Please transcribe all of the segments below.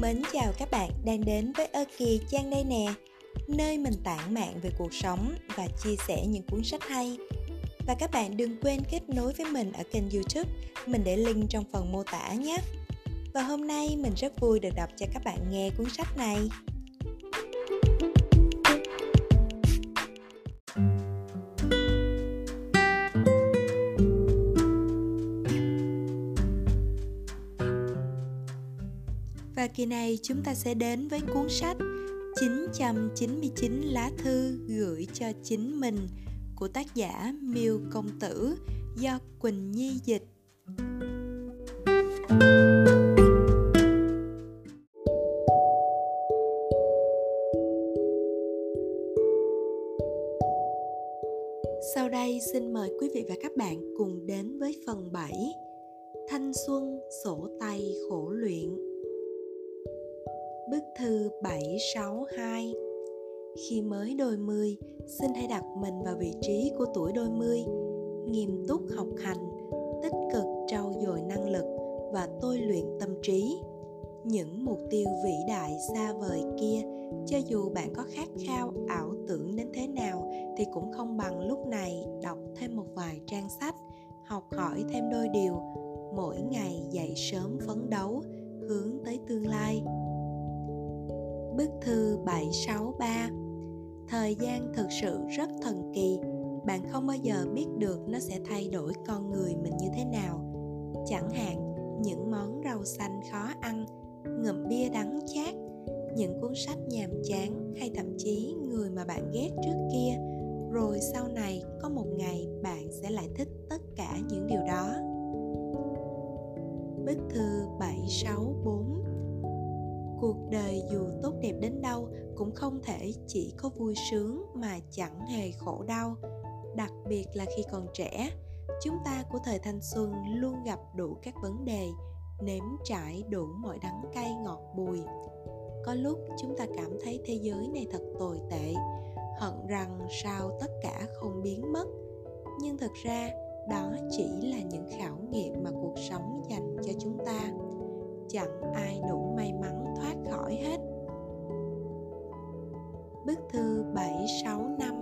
Mến chào các bạn đang đến với Ơ Kỳ Trang đây nè, Nơi mình tản mạn về cuộc sống và chia sẻ những cuốn sách hay. Và các bạn đừng quên kết nối với mình ở kênh youtube, Mình để link trong phần mô tả nhé. Và hôm nay mình rất vui được đọc cho các bạn nghe cuốn sách này. Kỳ này chúng ta sẽ đến với cuốn sách 999 lá thư gửi cho chính mình của tác giả Miêu Công Tử do Quỳnh Nhi dịch. Sau đây xin mời quý vị và các bạn cùng đến với phần 7 Thanh xuân sổ tay khổ luyện Bức thư 762 Khi mới đôi mươi, xin hãy đặt mình vào vị trí của tuổi đôi mươi, nghiêm túc học hành, tích cực trau dồi năng lực và tôi luyện tâm trí. Những mục tiêu vĩ đại xa vời kia, cho dù bạn có khát khao ảo tưởng đến thế nào thì cũng không bằng lúc này đọc thêm một vài trang sách, học hỏi thêm đôi điều, mỗi ngày dậy sớm phấn đấu, hướng tới tương lai. Bức thư 763 Thời gian thực sự rất thần kỳ. Bạn không bao giờ biết được nó sẽ thay đổi con người mình như thế nào. Chẳng hạn, những món rau xanh khó ăn Ngậm bia đắng chát, Những cuốn sách nhàm chán Hay thậm chí người mà bạn ghét trước kia. Rồi sau này, có một ngày bạn sẽ lại thích tất cả những điều đó. Bức thư 764 cuộc đời dù tốt đẹp đến đâu cũng không thể chỉ có vui sướng mà chẳng hề khổ đau. Đặc biệt là khi còn trẻ, chúng ta của thời thanh xuân luôn gặp đủ các vấn đề, nếm trải đủ mọi đắng cay ngọt bùi. Có lúc chúng ta cảm thấy thế giới này thật tồi tệ, hận rằng sao tất cả không biến mất. Nhưng thực ra, đó chỉ là những khảo nghiệm mà cuộc sống dành cho chúng ta. Chẳng ai đủ may mắn thoát hết. Bức thư 765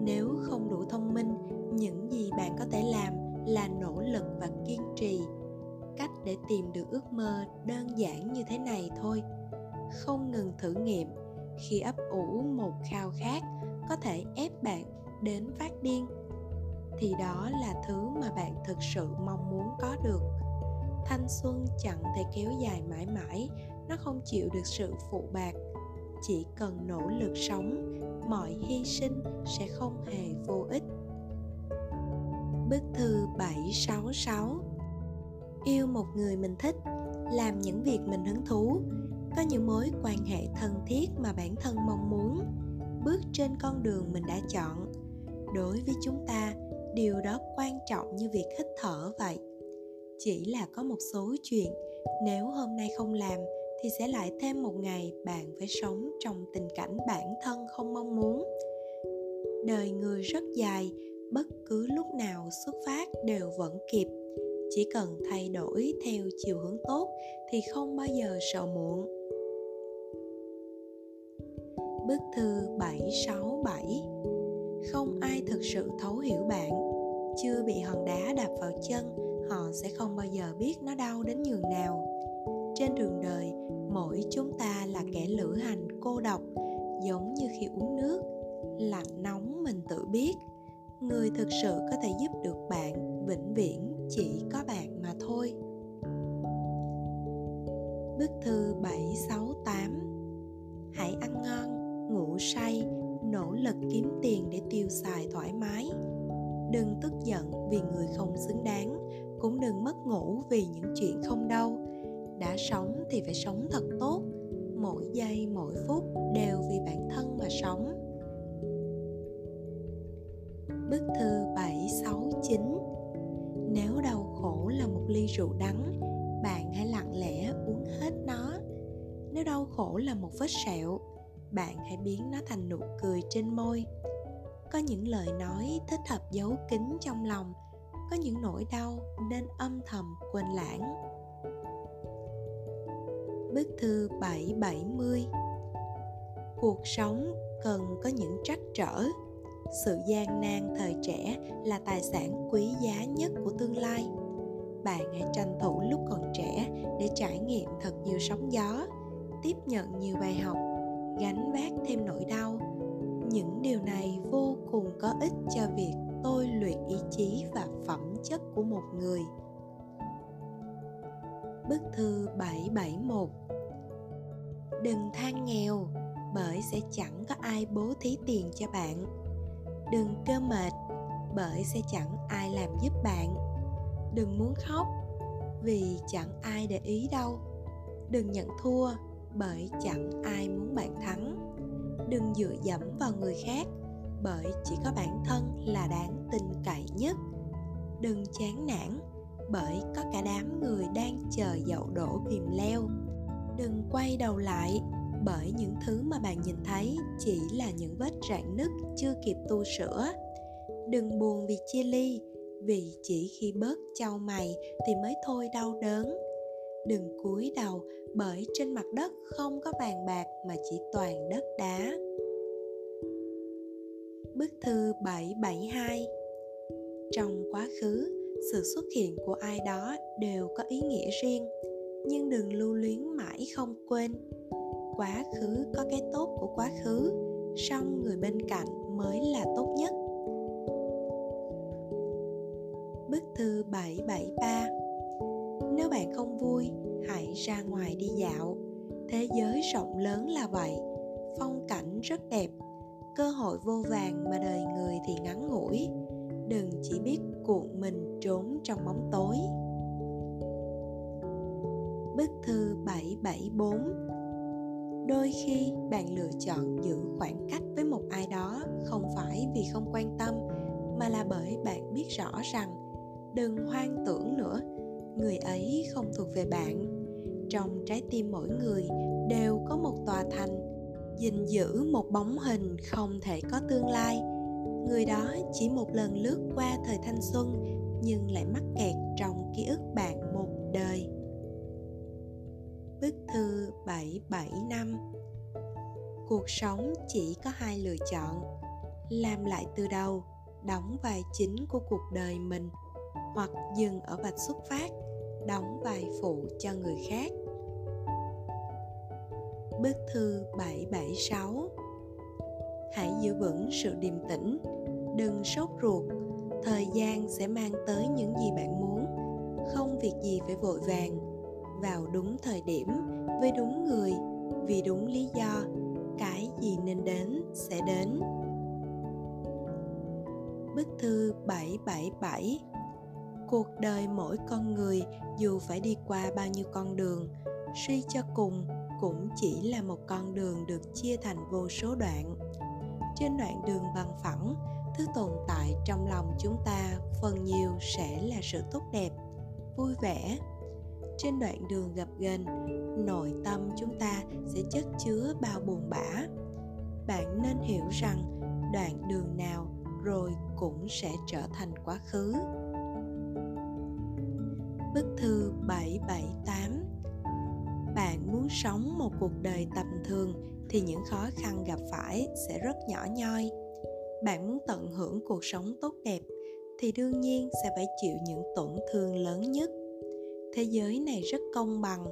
Nếu không đủ thông minh, những gì bạn có thể làm là nỗ lực và kiên trì. Cách để tìm được ước mơ đơn giản như thế này thôi. Không ngừng thử nghiệm, khi ấp ủ một khao khát có thể ép bạn đến phát điên. Thì đó là thứ mà bạn thực sự mong muốn có được. Thanh xuân chẳng thể kéo dài mãi mãi nó không chịu được sự phụ bạc. Chỉ cần nỗ lực sống mọi hy sinh sẽ không hề vô ích. Bức thư 766 Yêu một người mình thích Làm những việc mình hứng thú Có những mối quan hệ thân thiết mà bản thân mong muốn. Bước trên con đường mình đã chọn. Đối với chúng ta, điều đó quan trọng như việc hít thở vậy. Chỉ là có một số chuyện nếu hôm nay không làm thì sẽ lại thêm một ngày bạn phải sống trong tình cảnh bản thân không mong muốn. Đời người rất dài, bất cứ lúc nào xuất phát đều vẫn kịp. Chỉ cần thay đổi theo chiều hướng tốt thì không bao giờ sợ muộn. Bức thư 767 Không ai thực sự thấu hiểu bạn. Chưa bị hòn đá đạp vào chân, họ sẽ không bao giờ biết nó đau đến nhường nào trên đường đời mỗi chúng ta là kẻ lữ hành cô độc giống như khi uống nước lạnh nóng mình tự biết. Người thực sự có thể giúp được bạn vĩnh viễn chỉ có bạn mà thôi. Bức thư 768 Hãy ăn ngon, ngủ say, nỗ lực kiếm tiền để tiêu xài thoải mái. Đừng tức giận vì người không xứng đáng cũng đừng mất ngủ vì những chuyện không đâu đã sống thì phải sống thật tốt. Mỗi giây, mỗi phút đều vì bản thân mà sống. Bức thư 769 Nếu đau khổ là một ly rượu đắng, Bạn hãy lặng lẽ uống hết nó. Nếu đau khổ là một vết sẹo, Bạn hãy biến nó thành nụ cười trên môi. Có những lời nói thích hợp giấu kín trong lòng, có những nỗi đau nên âm thầm quên lãng. Bức thư 770 Cuộc sống cần có những trắc trở. Sự gian nan thời trẻ là tài sản quý giá nhất của tương lai. Bạn hãy tranh thủ lúc còn trẻ để trải nghiệm thật nhiều sóng gió, Tiếp nhận nhiều bài học, Gánh vác thêm nỗi đau. Những điều này vô cùng có ích cho việc tôi luyện ý chí và phẩm chất của một người. Bức thư 771 Đừng than nghèo, bởi sẽ chẳng có ai bố thí tiền cho bạn. Đừng cơ mệt, bởi sẽ chẳng ai làm giúp bạn. Đừng muốn khóc, vì chẳng ai để ý đâu. Đừng nhận thua, bởi chẳng ai muốn bạn thắng. Đừng dựa dẫm vào người khác, bởi chỉ có bản thân là đáng tin cậy nhất. Đừng chán nản, bởi có cả đám người đang chờ dậu đổ kìm leo đừng quay đầu lại bởi những thứ mà bạn nhìn thấy chỉ là những vết rạn nứt chưa kịp tu sửa. Đừng buồn vì chia ly vì chỉ khi bớt trao mày thì mới thôi đau đớn. Đừng cúi đầu bởi trên mặt đất không có vàng bạc mà chỉ toàn đất đá. Bức thư 772 Trong quá khứ, sự xuất hiện của ai đó đều có ý nghĩa riêng, nhưng đừng lưu luyến mãi không quên. Quá khứ có cái tốt của quá khứ, song người bên cạnh mới là tốt nhất. Bức thư 773 Nếu bạn không vui, hãy ra ngoài đi dạo. Thế giới rộng lớn là vậy, phong cảnh rất đẹp cơ hội vô vàng mà đời người thì ngắn ngủi đừng chỉ biết cuộn mình trốn trong bóng tối Bức thư 774 Đôi khi bạn lựa chọn giữ khoảng cách với một ai đó không phải vì không quan tâm mà là bởi bạn biết rõ rằng đừng hoang tưởng nữa, người ấy không thuộc về bạn. Trong trái tim mỗi người đều có một tòa thành gìn giữ một bóng hình không thể có tương lai. Người đó chỉ một lần lướt qua thời thanh xuân nhưng lại mắc kẹt trong ký ức bạn một đời. Bức thư 775 Cuộc sống chỉ có hai lựa chọn. Làm lại từ đầu, đóng vai chính của cuộc đời mình Hoặc dừng ở vạch xuất phát, đóng vai phụ cho người khác. Bức thư 776 Hãy giữ vững sự điềm tĩnh, đừng sốt ruột, thời gian sẽ mang tới những gì bạn muốn, không việc gì phải vội vàng, vào đúng thời điểm, với đúng người, vì đúng lý do, cái gì nên đến sẽ đến. Bức thư 777 Cuộc đời mỗi con người dù phải đi qua bao nhiêu con đường, suy cho cùng cũng chỉ là một con đường được chia thành vô số đoạn trên đoạn đường bằng phẳng thứ tồn tại trong lòng chúng ta phần nhiều sẽ là sự tốt đẹp vui vẻ trên đoạn đường gặp gần, nội tâm chúng ta sẽ chất chứa bao buồn bã. Bạn nên hiểu rằng đoạn đường nào rồi cũng sẽ trở thành quá khứ. Bức thư 778 bạn muốn sống một cuộc đời tầm thường thì những khó khăn gặp phải sẽ rất nhỏ nhoi. Bạn muốn tận hưởng cuộc sống tốt đẹp thì đương nhiên sẽ phải chịu những tổn thương lớn nhất thế giới này rất công bằng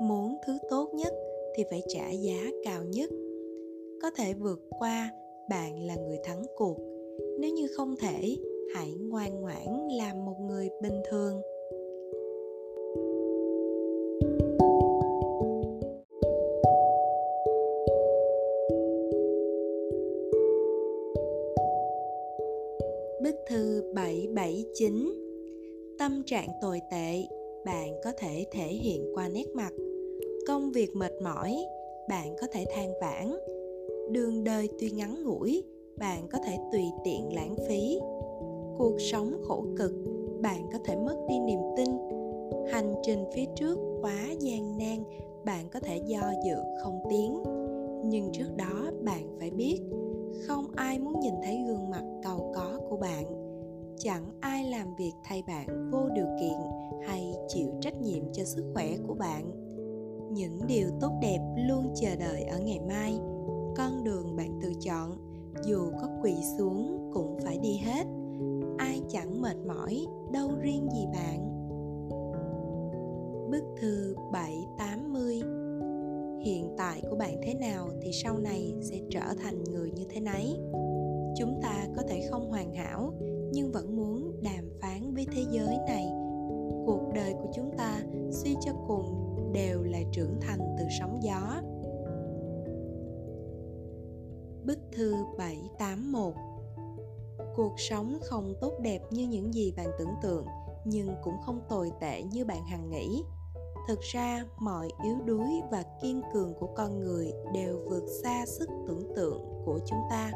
muốn thứ tốt nhất thì phải trả giá cao nhất. Có thể vượt qua bạn là người thắng cuộc. Nếu như không thể hãy ngoan ngoãn làm một người bình thường. Bức thư 779 Tâm trạng tồi tệ, bạn có thể thể hiện qua nét mặt. Công việc mệt mỏi, bạn có thể than vãn. Đường đời tuy ngắn ngủi, bạn có thể tùy tiện lãng phí. Cuộc sống khổ cực, bạn có thể mất đi niềm tin. Hành trình phía trước quá gian nan, bạn có thể do dự không tiến. Nhưng trước đó bạn phải biết, không ai muốn nhìn thấy gương mặt cầu có của bạn chẳng ai làm việc thay bạn vô điều kiện hay chịu trách nhiệm cho sức khỏe của bạn. Những điều tốt đẹp luôn chờ đợi ở ngày mai. Con đường bạn tự chọn, dù có quỳ xuống cũng phải đi hết. Ai chẳng mệt mỏi, đâu riêng gì bạn. Bức thư 780 Hiện tại của bạn thế nào thì sau này sẽ trở thành người như thế nấy. Chúng ta có thể không hoàn hảo nhưng vẫn muốn đàm phán với thế giới này. Cuộc đời của chúng ta suy cho cùng đều là trưởng thành từ sóng gió. Bức thư 781 Cuộc sống không tốt đẹp như những gì bạn tưởng tượng, nhưng cũng không tồi tệ như bạn hằng nghĩ thực ra mọi yếu đuối và kiên cường của con người đều vượt xa sức tưởng tượng của chúng ta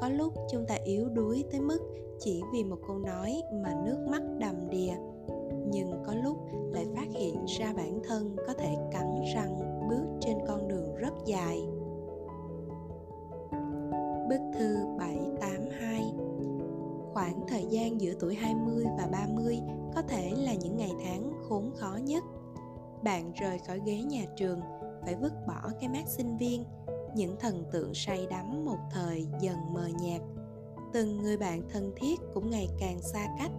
có lúc chúng ta yếu đuối tới mức chỉ vì một câu nói mà nước mắt đầm đìa. Nhưng có lúc lại phát hiện ra bản thân có thể cắn răng bước trên con đường rất dài. Bức thư 782 Khoảng thời gian giữa tuổi 20 và 30 có thể là những ngày tháng khốn khó nhất. Bạn rời khỏi ghế nhà trường, phải vứt bỏ cái mát sinh viên những thần tượng say đắm một thời dần mờ nhạt. Từng người bạn thân thiết cũng ngày càng xa cách.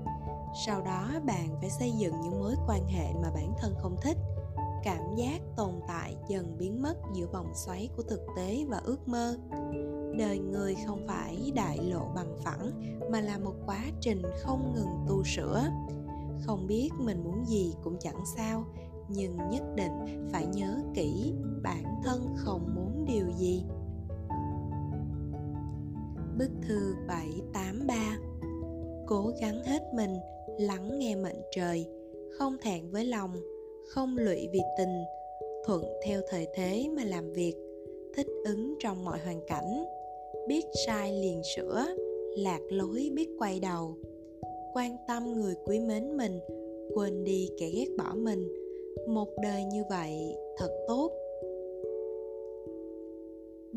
Sau đó, bạn phải xây dựng những mối quan hệ mà bản thân không thích. Cảm giác tồn tại dần biến mất giữa vòng xoáy của thực tế và ước mơ. Đời người không phải đại lộ bằng phẳng, mà là một quá trình không ngừng tu sửa. Không biết mình muốn gì cũng chẳng sao, nhưng nhất định phải nhớ kỹ bản thân không muốn điều gì. Bức thư 783 Cố gắng hết mình, lắng nghe mệnh trời, không thẹn với lòng, không lụy vì tình, thuận theo thời thế mà làm việc, thích ứng trong mọi hoàn cảnh, biết sai liền sửa, lạc lối biết quay đầu, quan tâm người quý mến mình, quên đi kẻ ghét bỏ mình, một đời như vậy thật tốt.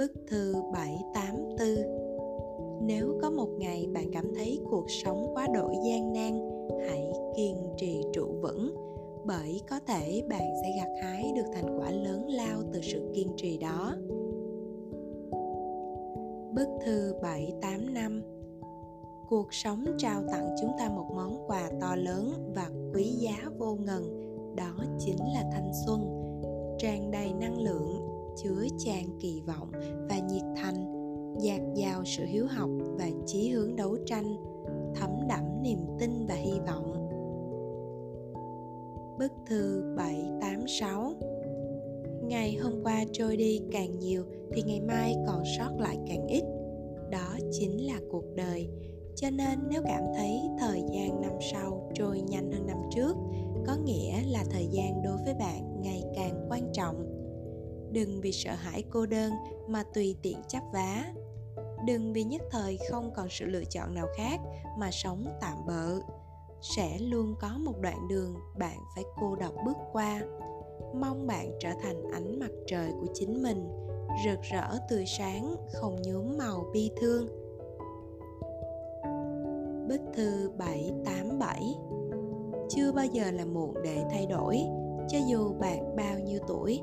Bức thư 784 Nếu có một ngày bạn cảm thấy cuộc sống quá đổi gian nan, Hãy kiên trì trụ vững, Bởi có thể bạn sẽ gặt hái được thành quả lớn lao từ sự kiên trì đó. Bức thư 785 Cuộc sống trao tặng chúng ta một món quà to lớn và quý giá vô ngần, đó chính là thanh xuân. Tràn đầy năng lượng chứa chan kỳ vọng và nhiệt thành, dạt dào sự hiếu học và chí hướng đấu tranh, thấm đẫm niềm tin và hy vọng Bức thư 786 Ngày hôm qua trôi đi càng nhiều thì ngày mai còn sót lại càng ít. Đó chính là cuộc đời. Cho nên nếu cảm thấy thời gian năm sau trôi nhanh hơn năm trước, có nghĩa là thời gian đối với bạn ngày càng quan trọng đừng vì sợ hãi cô đơn mà tùy tiện chấp vá. Đừng vì nhất thời không còn sự lựa chọn nào khác mà sống tạm bợ. Sẽ luôn có một đoạn đường bạn phải cô độc bước qua. Mong bạn trở thành ánh mặt trời của chính mình, rực rỡ tươi sáng, không nhuốm màu bi thương. Bức thư 787 chưa bao giờ là muộn để thay đổi, cho dù bạn bao nhiêu tuổi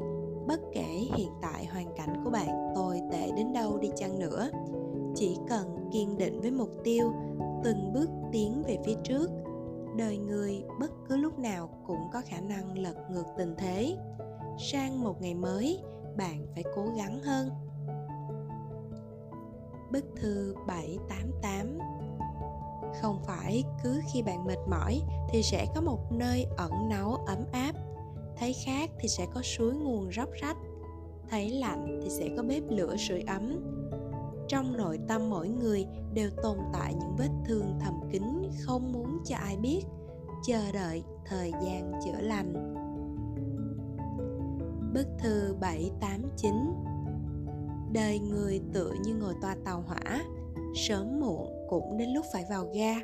bất kể hiện tại hoàn cảnh của bạn tồi tệ đến đâu đi chăng nữa. Chỉ cần kiên định với mục tiêu, từng bước tiến về phía trước, đời người bất cứ lúc nào cũng có khả năng lật ngược tình thế. Sang một ngày mới, bạn phải cố gắng hơn. Bức thư 788 không phải cứ khi bạn mệt mỏi thì sẽ có một nơi ẩn náu, ấm áp thấy khát thì sẽ có suối nguồn róc rách, thấy lạnh thì sẽ có bếp lửa sưởi ấm. Trong nội tâm mỗi người đều tồn tại những vết thương thầm kín không muốn cho ai biết, chờ đợi thời gian chữa lành. Bức thư 789 Đời người tựa như ngồi toa tàu hỏa, Sớm muộn cũng đến lúc phải vào ga.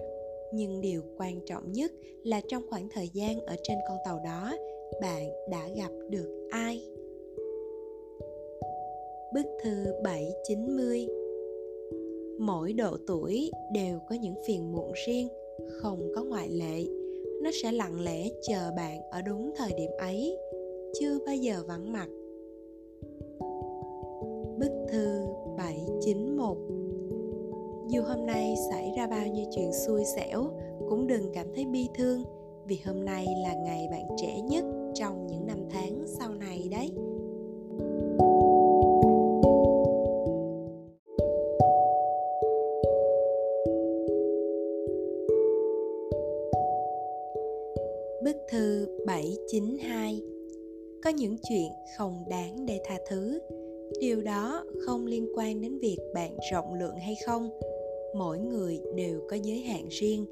Nhưng điều quan trọng nhất là trong khoảng thời gian ở trên con tàu đó bạn đã gặp được ai Bức thư 790 Mỗi độ tuổi đều có những phiền muộn riêng, không có ngoại lệ. Nó sẽ lặng lẽ chờ bạn ở đúng thời điểm ấy. chưa bao giờ vắng mặt Bức thư 791 Dù hôm nay xảy ra bao nhiêu chuyện xui xẻo Cũng đừng cảm thấy bi thương Vì hôm nay là ngày bạn trẻ nhất trong những năm tháng sau này đấy. Bức thư 792 Có những chuyện không đáng để tha thứ. Điều đó không liên quan đến việc bạn rộng lượng hay không. Mỗi người đều có giới hạn riêng.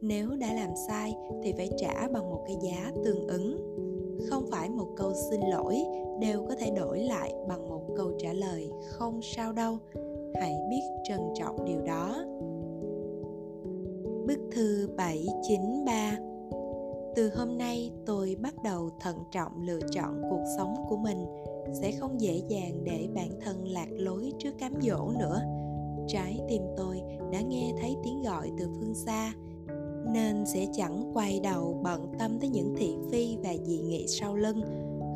Nếu đã làm sai thì phải trả bằng một cái giá tương ứng. Không phải một câu xin lỗi đều có thể đổi lại bằng một câu trả lời không sao đâu. Hãy biết trân trọng điều đó. Bức thư 793 từ hôm nay tôi bắt đầu thận trọng lựa chọn cuộc sống của mình. Sẽ không dễ dàng để bản thân lạc lối trước cám dỗ nữa. Trái tim tôi đã nghe thấy tiếng gọi từ phương xa nên sẽ chẳng quay đầu bận tâm tới những thị phi và dị nghị sau lưng.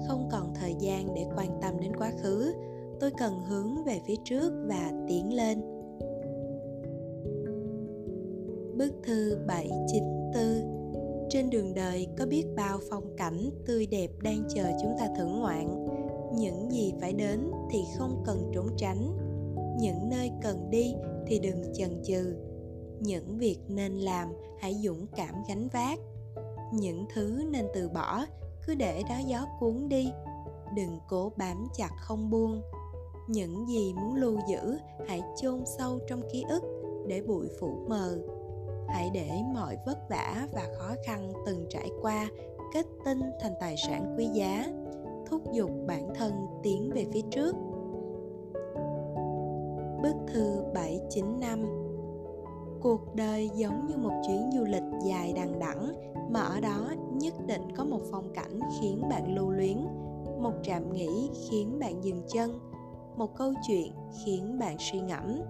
Không còn thời gian để quan tâm đến quá khứ. Tôi cần hướng về phía trước và tiến lên. Bức thư 794 trên đường đời có biết bao phong cảnh tươi đẹp đang chờ chúng ta thưởng ngoạn. Những gì phải đến thì không cần trốn tránh. Những nơi cần đi thì đừng chần chừ những việc nên làm hãy dũng cảm gánh vác. Những thứ nên từ bỏ, cứ để đó gió cuốn đi. Đừng cố bám chặt không buông. Những gì muốn lưu giữ, hãy chôn sâu trong ký ức để bụi phủ mờ. Hãy để mọi vất vả và khó khăn từng trải qua kết tinh thành tài sản quý giá, thúc giục bản thân tiến về phía trước. Bức thư 795 Cuộc đời giống như một chuyến du lịch dài đằng đẵng mà ở đó nhất định có một phong cảnh khiến bạn lưu luyến, một trạm nghỉ khiến bạn dừng chân, một câu chuyện khiến bạn suy ngẫm,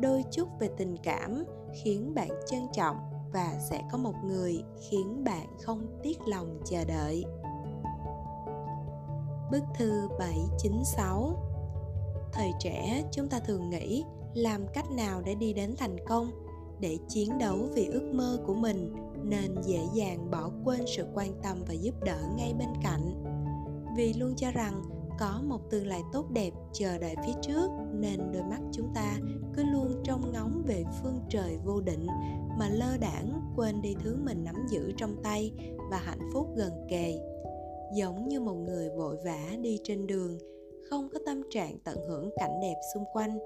đôi chút về tình cảm khiến bạn trân trọng và sẽ có một người khiến bạn không tiếc lòng chờ đợi. Bức thư 796 Thời trẻ chúng ta thường nghĩ làm cách nào để đi đến thành công, để chiến đấu vì ước mơ của mình, nên dễ dàng bỏ quên sự quan tâm và giúp đỡ ngay bên cạnh. Vì luôn cho rằng có một tương lai tốt đẹp chờ đợi phía trước, nên đôi mắt chúng ta cứ luôn trông ngóng về phương trời vô định mà lơ đảng quên đi thứ mình nắm giữ trong tay và hạnh phúc gần kề giống như một người vội vã đi trên đường, không có tâm trạng tận hưởng cảnh đẹp xung quanh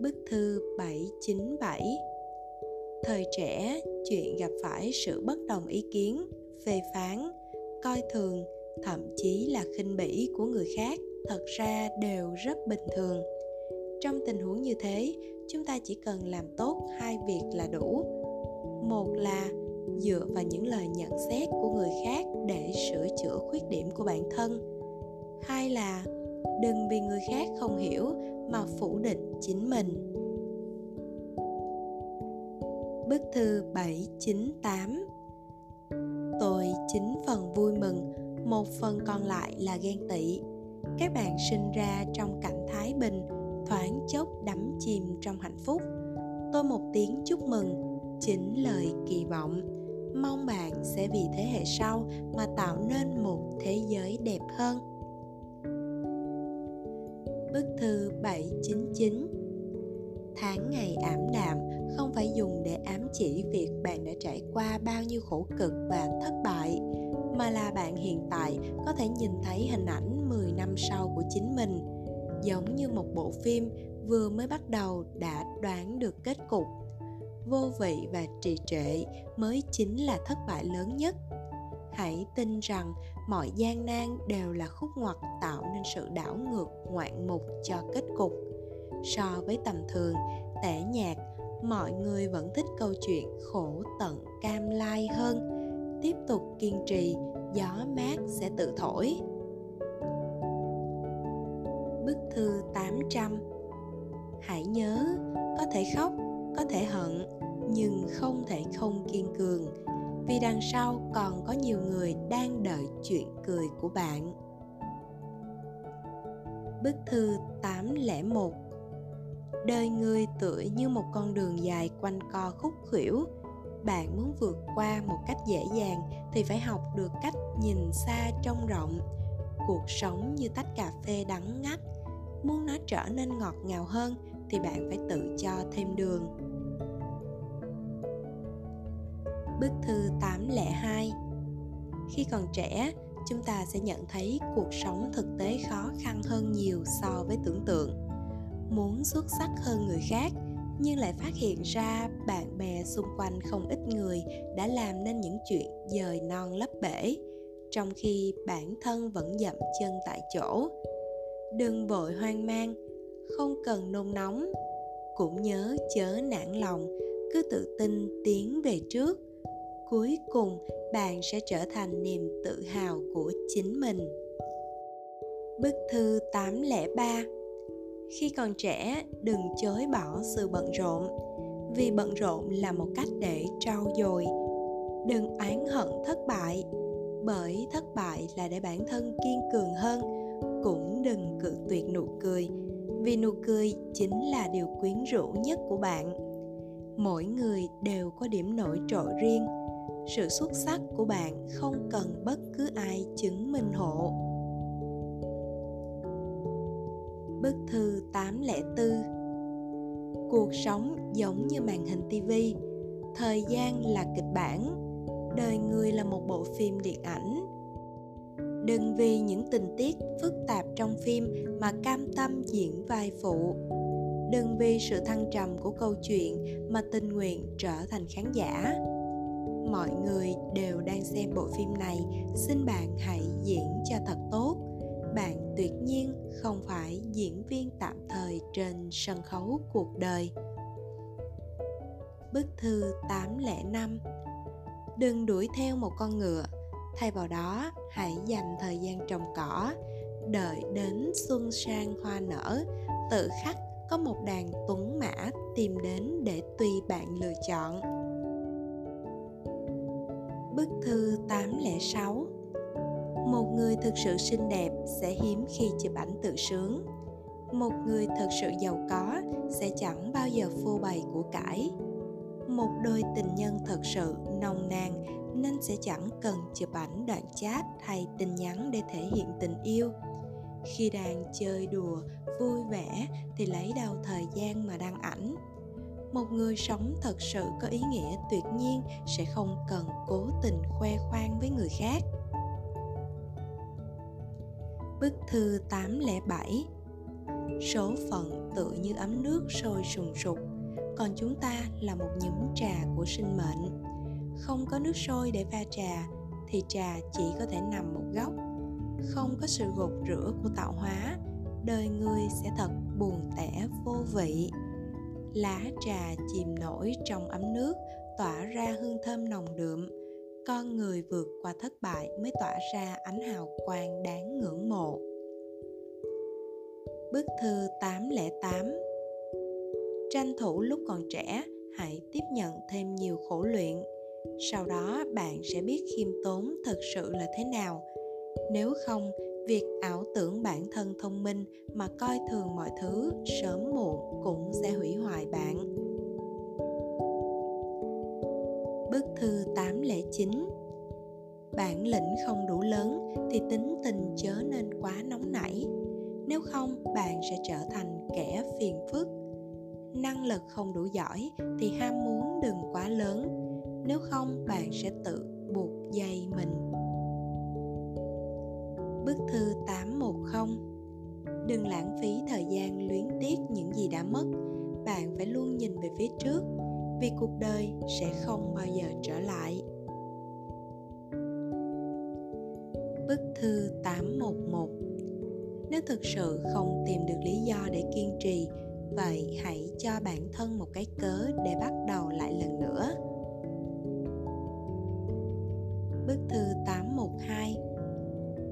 Bức thư 797 Thời trẻ, chuyện gặp phải sự bất đồng ý kiến, phê phán, coi thường thậm chí là khinh bỉ của người khác thật ra đều rất bình thường. Trong tình huống như thế chúng ta chỉ cần làm tốt hai việc là đủ. Một là dựa vào những lời nhận xét của người khác để sửa chữa khuyết điểm của bản thân. Hai là đừng vì người khác không hiểu mà phủ định chính mình. Bức thư 798 Tôi chính phần vui mừng, một phần còn lại là ghen tị. Các bạn sinh ra trong cảnh thái bình, thoáng chốc đắm chìm trong hạnh phúc. Tôi một tiếng chúc mừng, chính lời kỳ vọng. Mong bạn sẽ vì thế hệ sau mà tạo nên một thế giới đẹp hơn. Bức thư 799 Tháng ngày ảm đạm, không phải dùng để ám chỉ việc bạn đã trải qua bao nhiêu khổ cực và thất bại, mà là bạn hiện tại có thể nhìn thấy hình ảnh 10 năm sau của chính mình, giống như một bộ phim vừa mới bắt đầu đã đoán được kết cục. Vô vị và trì trệ mới chính là thất bại lớn nhất hãy tin rằng mọi gian nan đều là khúc ngoặt tạo nên sự đảo ngược ngoạn mục cho kết cục. So với tầm thường tẻ nhạt mọi người vẫn thích câu chuyện khổ tận cam lai hơn. Tiếp tục kiên trì gió mát sẽ tự thổi. Bức thư 800 Hãy nhớ, có thể khóc, có thể hận, nhưng không thể không kiên cường vì đằng sau còn có nhiều người đang đợi chuyện cười của bạn. Bức thư 801 Đời người tựa như một con đường dài quanh co khúc khuỷu. Bạn muốn vượt qua một cách dễ dàng thì phải học được cách nhìn xa trông rộng. Cuộc sống như tách cà phê đắng ngắt. Muốn nó trở nên ngọt ngào hơn thì bạn phải tự cho thêm đường. Bức thư 802 Khi còn trẻ, chúng ta sẽ nhận thấy cuộc sống thực tế khó khăn hơn nhiều so với tưởng tượng. Muốn xuất sắc hơn người khác nhưng lại phát hiện ra bạn bè xung quanh không ít người đã làm nên những chuyện dời non lấp bể trong khi bản thân vẫn dậm chân tại chỗ. Đừng vội hoang mang không cần nôn nóng. Cũng nhớ chớ nản lòng cứ tự tin tiến về trước cuối cùng bạn sẽ trở thành niềm tự hào của chính mình. Bức thư 803 Khi còn trẻ, đừng chối bỏ sự bận rộn vì bận rộn là một cách để trau dồi. Đừng oán hận thất bại bởi thất bại là để bản thân kiên cường hơn cũng đừng cự tuyệt nụ cười vì nụ cười chính là điều quyến rũ nhất của bạn. Mỗi người đều có điểm nổi trội riêng sự xuất sắc của bạn không cần bất cứ ai chứng minh hộ. Bức thư 804 Cuộc sống giống như màn hình tivi Thời gian là kịch bản. Đời người là một bộ phim điện ảnh. Đừng vì những tình tiết phức tạp trong phim mà cam tâm diễn vai phụ. Đừng vì sự thăng trầm của câu chuyện mà tình nguyện trở thành khán giả mọi người đều đang xem bộ phim này xin bạn hãy diễn cho thật tốt. Bạn tuyệt nhiên không phải diễn viên tạm thời trên sân khấu cuộc đời. Bức thư 805 Đừng đuổi theo một con ngựa. Thay vào đó, hãy dành thời gian trồng cỏ. Đợi đến xuân sang hoa nở Tự khắc có một đàn tuấn mã tìm đến để tùy bạn lựa chọn. Bức thư 806 Một người thực sự xinh đẹp sẽ hiếm khi chụp ảnh tự sướng. Một người thật sự giàu có sẽ chẳng bao giờ phô bày của cải. Một đôi tình nhân thật sự nồng nàn nên sẽ chẳng cần chụp ảnh đoạn chat hay tin nhắn để thể hiện tình yêu. Khi đang chơi đùa, vui vẻ thì lấy đâu thời gian mà đăng ảnh một người sống thật sự có ý nghĩa tuyệt nhiên sẽ không cần cố tình khoe khoang với người khác. Bức thư 807 Số phận tựa như ấm nước sôi sùng sục, Còn chúng ta là một nhúm trà của sinh mệnh. Không có nước sôi để pha trà, Thì trà chỉ có thể nằm một góc. Không có sự gột rửa của tạo hóa, Đời người sẽ thật buồn tẻ vô vị lá trà chìm nổi trong ấm nước tỏa ra hương thơm nồng đượm con người vượt qua thất bại mới tỏa ra ánh hào quang đáng ngưỡng mộ Bức thư 808 Tranh thủ lúc còn trẻ, hãy tiếp nhận thêm nhiều khổ luyện. Sau đó bạn sẽ biết khiêm tốn thực sự là thế nào. Nếu không, việc ảo tưởng bản thân thông minh mà coi thường mọi thứ sớm muộn cũng sẽ hủy hoại bạn. Bức thư 809 Bản lĩnh không đủ lớn thì tính tình chớ nên quá nóng nảy. Nếu không, bạn sẽ trở thành kẻ phiền phức. Năng lực không đủ giỏi thì ham muốn đừng quá lớn. Nếu không, bạn sẽ tự buộc Đừng lãng phí thời gian luyến tiếc những gì đã mất. Bạn phải luôn nhìn về phía trước, Vì cuộc đời sẽ không bao giờ trở lại. Bức thư 811 Nếu thực sự không tìm được lý do để kiên trì, Vậy hãy cho bản thân một cái cớ để bắt đầu lại lần nữa. Bức thư 812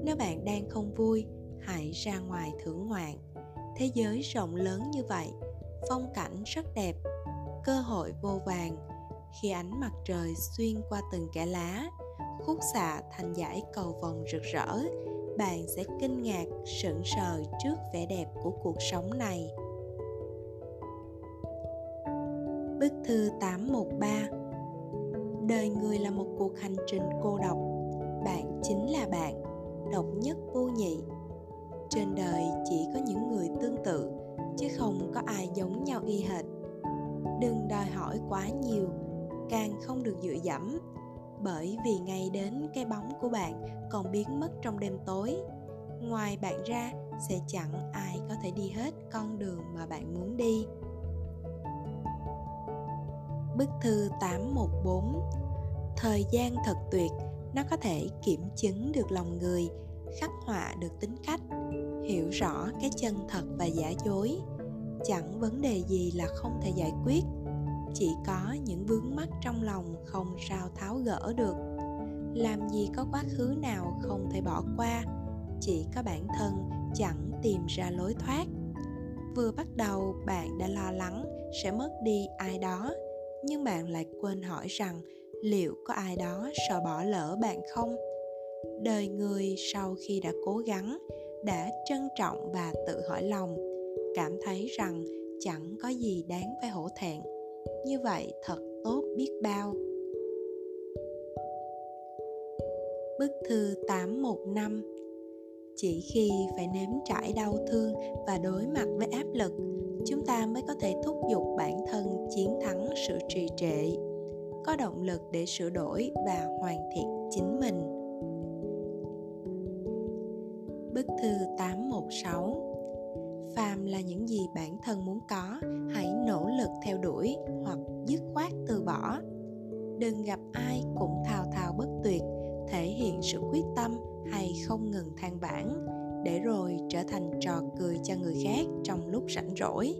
nếu bạn đang không vui hãy ra ngoài thưởng ngoạn. Thế giới rộng lớn như vậy, phong cảnh rất đẹp, cơ hội vô vàng khi ánh mặt trời xuyên qua từng kẽ lá, khúc xạ thành dải cầu vồng rực rỡ, bạn sẽ kinh ngạc, sững sờ trước vẻ đẹp của cuộc sống này. Bức thư 813 Đời người là một cuộc hành trình cô độc. Bạn chính là bạn. Độc nhất vô nhị. Trên đời chỉ có những người tương tự Chứ không có ai giống nhau y hệt. Đừng đòi hỏi quá nhiều Càng không được dựa dẫm Bởi vì ngay đến cái bóng của bạn còn biến mất trong đêm tối. Ngoài bạn ra sẽ chẳng ai có thể đi hết con đường mà bạn muốn đi. Bức thư 814 Thời gian thật tuyệt, nó có thể kiểm chứng được lòng người, khắc họa được tính cách, hiểu rõ cái chân thật và giả dối. Chẳng vấn đề gì là không thể giải quyết, chỉ có những vướng mắc trong lòng không sao tháo gỡ được. Làm gì có quá khứ nào không thể bỏ qua, chỉ có bản thân chẳng tìm ra lối thoát vừa bắt đầu bạn đã lo lắng sẽ mất đi ai đó nhưng bạn lại quên hỏi rằng liệu có ai đó sợ bỏ lỡ bạn không đời người sau khi đã cố gắng đã trân trọng và tự hỏi lòng, cảm thấy rằng chẳng có gì đáng phải hổ thẹn. Như vậy thật tốt biết bao. Bức thư 815 Chỉ khi phải nếm trải đau thương và đối mặt với áp lực, chúng ta mới có thể thúc giục bản thân chiến thắng sự trì trệ, có động lực để sửa đổi và hoàn thiện chính mình. Bức thư 816 Phàm là những gì bản thân muốn có, hãy nỗ lực theo đuổi hoặc dứt khoát từ bỏ. Đừng gặp ai cũng thao thao bất tuyệt, thể hiện sự quyết tâm hay không ngừng than vãn để rồi trở thành trò cười cho người khác trong lúc rảnh rỗi.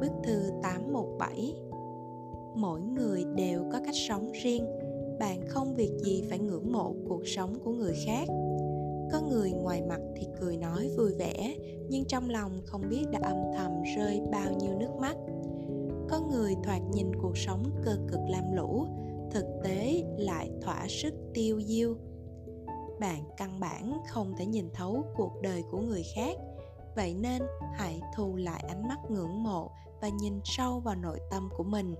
Bức thư 817 Mỗi người đều có cách sống riêng, bạn không việc gì phải ngưỡng mộ cuộc sống của người khác. Có người ngoài mặt thì cười nói vui vẻ, nhưng trong lòng không biết đã âm thầm rơi bao nhiêu nước mắt. Có người thoạt nhìn cuộc sống cơ cực lam lũ, thực tế lại thỏa sức tiêu diêu. Bạn căn bản không thể nhìn thấu cuộc đời của người khác vậy nên hãy thu lại ánh mắt ngưỡng mộ và nhìn sâu vào nội tâm của mình.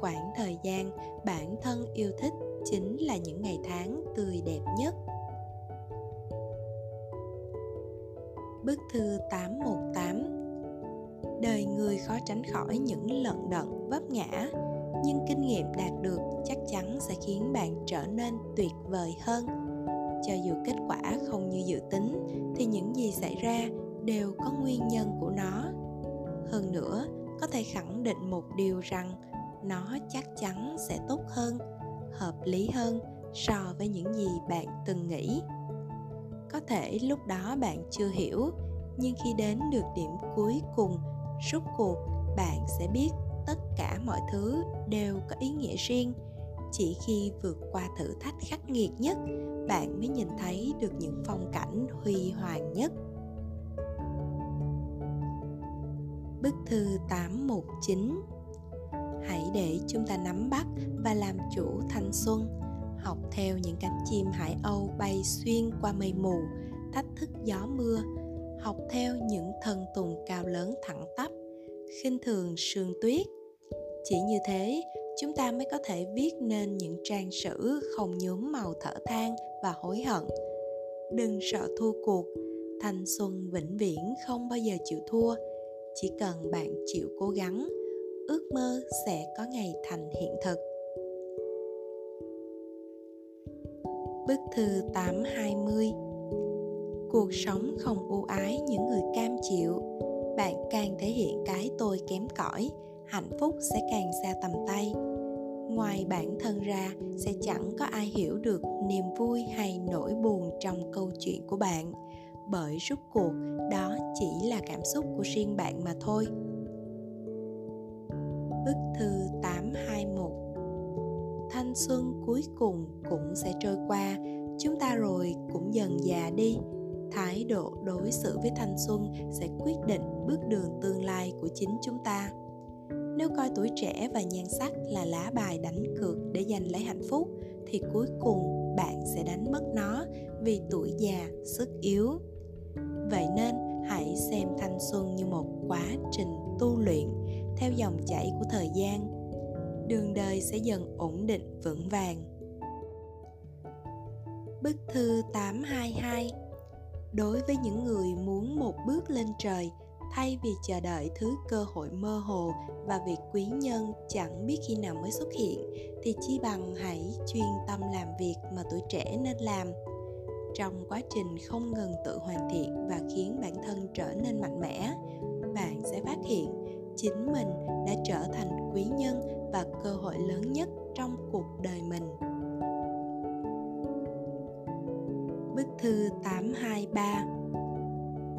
Quãng thời gian bản thân yêu thích chính là những ngày tháng tươi đẹp nhất. Bức thư 818 Đời người khó tránh khỏi những lận đận, vấp ngã, Nhưng kinh nghiệm đạt được chắc chắn sẽ khiến bạn trở nên tuyệt vời hơn. Cho dù kết quả không như dự tính, thì những gì xảy ra đều có nguyên nhân của nó. Hơn nữa, có thể khẳng định một điều rằng nó chắc chắn sẽ tốt hơn, hợp lý hơn so với những gì bạn từng nghĩ có thể lúc đó bạn chưa hiểu, nhưng khi đến được điểm cuối cùng, rốt cuộc bạn sẽ biết tất cả mọi thứ đều có ý nghĩa riêng. Chỉ khi vượt qua thử thách khắc nghiệt nhất, bạn mới nhìn thấy được những phong cảnh huy hoàng nhất. Bức thư 819 Hãy để chúng ta nắm bắt và làm chủ thanh xuân. Học theo những cánh chim hải âu bay xuyên qua mây mù, Thách thức gió mưa, Học theo những thân tùng cao lớn thẳng tắp, khinh thường sương tuyết. Chỉ như thế, chúng ta mới có thể viết nên những trang sử không nhuốm màu thở than và hối hận. Đừng sợ thua cuộc, thanh xuân vĩnh viễn không bao giờ chịu thua. Chỉ cần bạn chịu cố gắng, ước mơ sẽ có ngày thành hiện thực. Bức thư 820 Cuộc sống không ưu ái những người cam chịu. Bạn càng thể hiện cái tôi kém cỏi, hạnh phúc sẽ càng xa tầm tay. Ngoài bản thân ra, sẽ chẳng có ai hiểu được niềm vui hay nỗi buồn trong câu chuyện của bạn. Bởi rút cuộc, đó chỉ là cảm xúc của riêng bạn mà thôi. Bức thư xuân cuối cùng cũng sẽ trôi qua. Chúng ta rồi cũng dần già đi. Thái độ đối xử với thanh xuân sẽ quyết định bước đường tương lai của chính chúng ta. Nếu coi tuổi trẻ và nhan sắc là lá bài đánh cược để giành lấy hạnh phúc, thì cuối cùng bạn sẽ đánh mất nó vì tuổi già, sức yếu. Vậy nên hãy xem thanh xuân như một quá trình tu luyện, theo dòng chảy của thời gian đường đời sẽ dần ổn định vững vàng. Bức thư 822 Đối với những người muốn một bước lên trời, thay vì chờ đợi thứ cơ hội mơ hồ và việc quý nhân chẳng biết khi nào mới xuất hiện, thì chi bằng hãy chuyên tâm làm việc mà tuổi trẻ nên làm. Trong quá trình không ngừng tự hoàn thiện và khiến bản thân trở nên mạnh mẽ, bạn sẽ phát hiện chính mình đã trở thành quý nhân và cơ hội lớn nhất trong cuộc đời mình Bức thư 823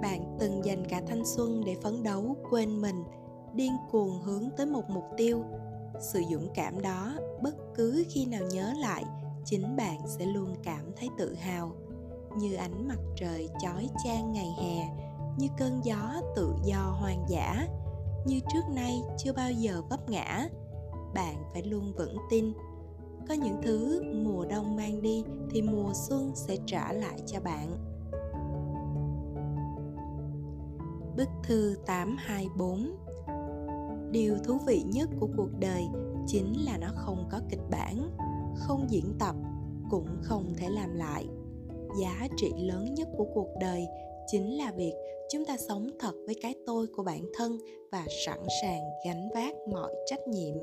Bạn từng dành cả thanh xuân để phấn đấu quên mình, điên cuồng hướng tới một mục tiêu. Sự dũng cảm đó, bất cứ khi nào nhớ lại, chính bạn sẽ luôn cảm thấy tự hào. Như ánh mặt trời chói chang ngày hè, như cơn gió tự do hoang dã, như trước nay chưa bao giờ vấp ngã. Bạn phải luôn vững tin có những thứ mùa đông mang đi thì mùa xuân sẽ trả lại cho bạn. Bức thư 824 Điều thú vị nhất của cuộc đời chính là nó không có kịch bản, không diễn tập, cũng không thể làm lại. Giá trị lớn nhất của cuộc đời chính là việc chúng ta sống thật với cái tôi của bản thân và sẵn sàng gánh vác mọi trách nhiệm.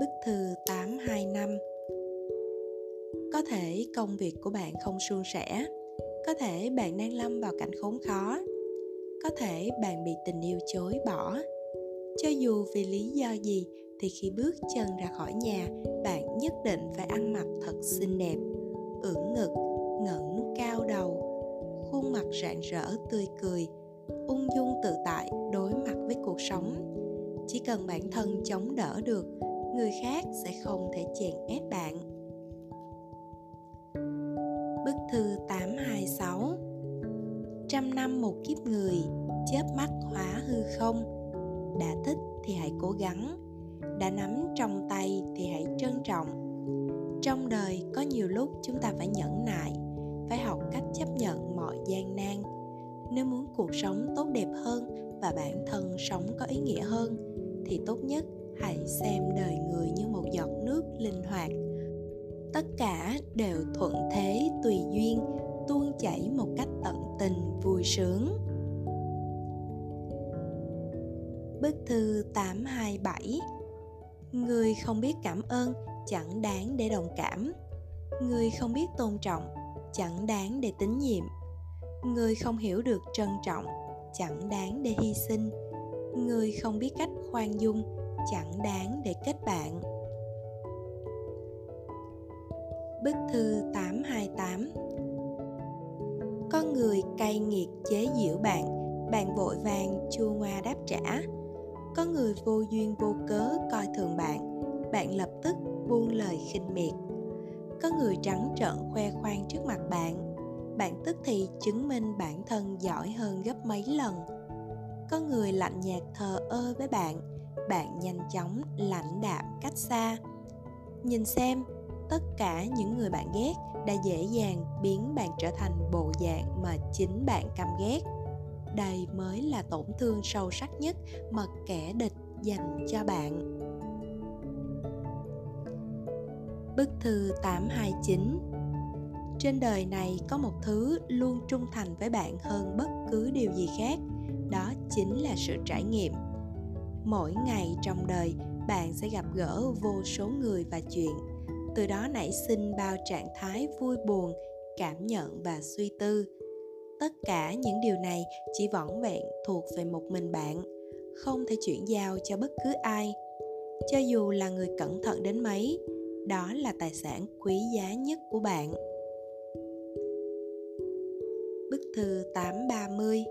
Bức thư 825 Có thể công việc của bạn không suôn sẻ. Có thể bạn đang lâm vào cảnh khốn khó. Có thể bạn bị tình yêu chối bỏ. Cho dù vì lý do gì thì khi bước chân ra khỏi nhà, bạn nhất định phải ăn mặc thật xinh đẹp, ưỡn ngực cao đầu khuôn mặt rạng rỡ tươi cười ung dung tự tại đối mặt với cuộc sống. Chỉ cần bản thân chống đỡ được người khác sẽ không thể chèn ép bạn. Bức thư 826 Trăm năm một kiếp người, chớp mắt hóa hư không. Đã thích thì hãy cố gắng Đã nắm trong tay thì hãy trân trọng. Trong đời có nhiều lúc chúng ta phải nhẫn nại phải học cách chấp nhận mọi gian nan. Nếu muốn cuộc sống tốt đẹp hơn và bản thân sống có ý nghĩa hơn, thì tốt nhất hãy xem đời người như một giọt nước linh hoạt. Tất cả đều thuận thế, tùy duyên, tuôn chảy một cách tận tình, vui sướng. Bức thư 827 Người không biết cảm ơn chẳng đáng để đồng cảm. Người không biết tôn trọng chẳng đáng để tín nhiệm Người không hiểu được trân trọng chẳng đáng để hy sinh Người không biết cách khoan dung chẳng đáng để kết bạn. Bức thư 828 Con người cay nghiệt chế giễu bạn, bạn vội vàng chua ngoa đáp trả. Có người vô duyên vô cớ coi thường bạn, bạn lập tức buông lời khinh miệt. Có người trắng trợn khoe khoang trước mặt bạn, bạn tức thì chứng minh bản thân giỏi hơn gấp mấy lần. Có người lạnh nhạt thờ ơ với bạn, bạn nhanh chóng lãnh đạm cách xa. Nhìn xem tất cả những người bạn ghét đã dễ dàng biến bạn trở thành bộ dạng mà chính bạn căm ghét. Đây mới là tổn thương sâu sắc nhất mà kẻ địch dành cho bạn. Bức thư 829 Trên đời này có một thứ luôn trung thành với bạn hơn bất cứ điều gì khác, Đó chính là sự trải nghiệm. Mỗi ngày trong đời, bạn sẽ gặp gỡ vô số người và chuyện. Từ đó nảy sinh bao trạng thái vui buồn, cảm nhận và suy tư. Tất cả những điều này chỉ vỏn vẹn thuộc về một mình bạn, không thể chuyển giao cho bất cứ ai. Cho dù là người cẩn thận đến mấy đó là tài sản quý giá nhất của bạn. Bức thư 830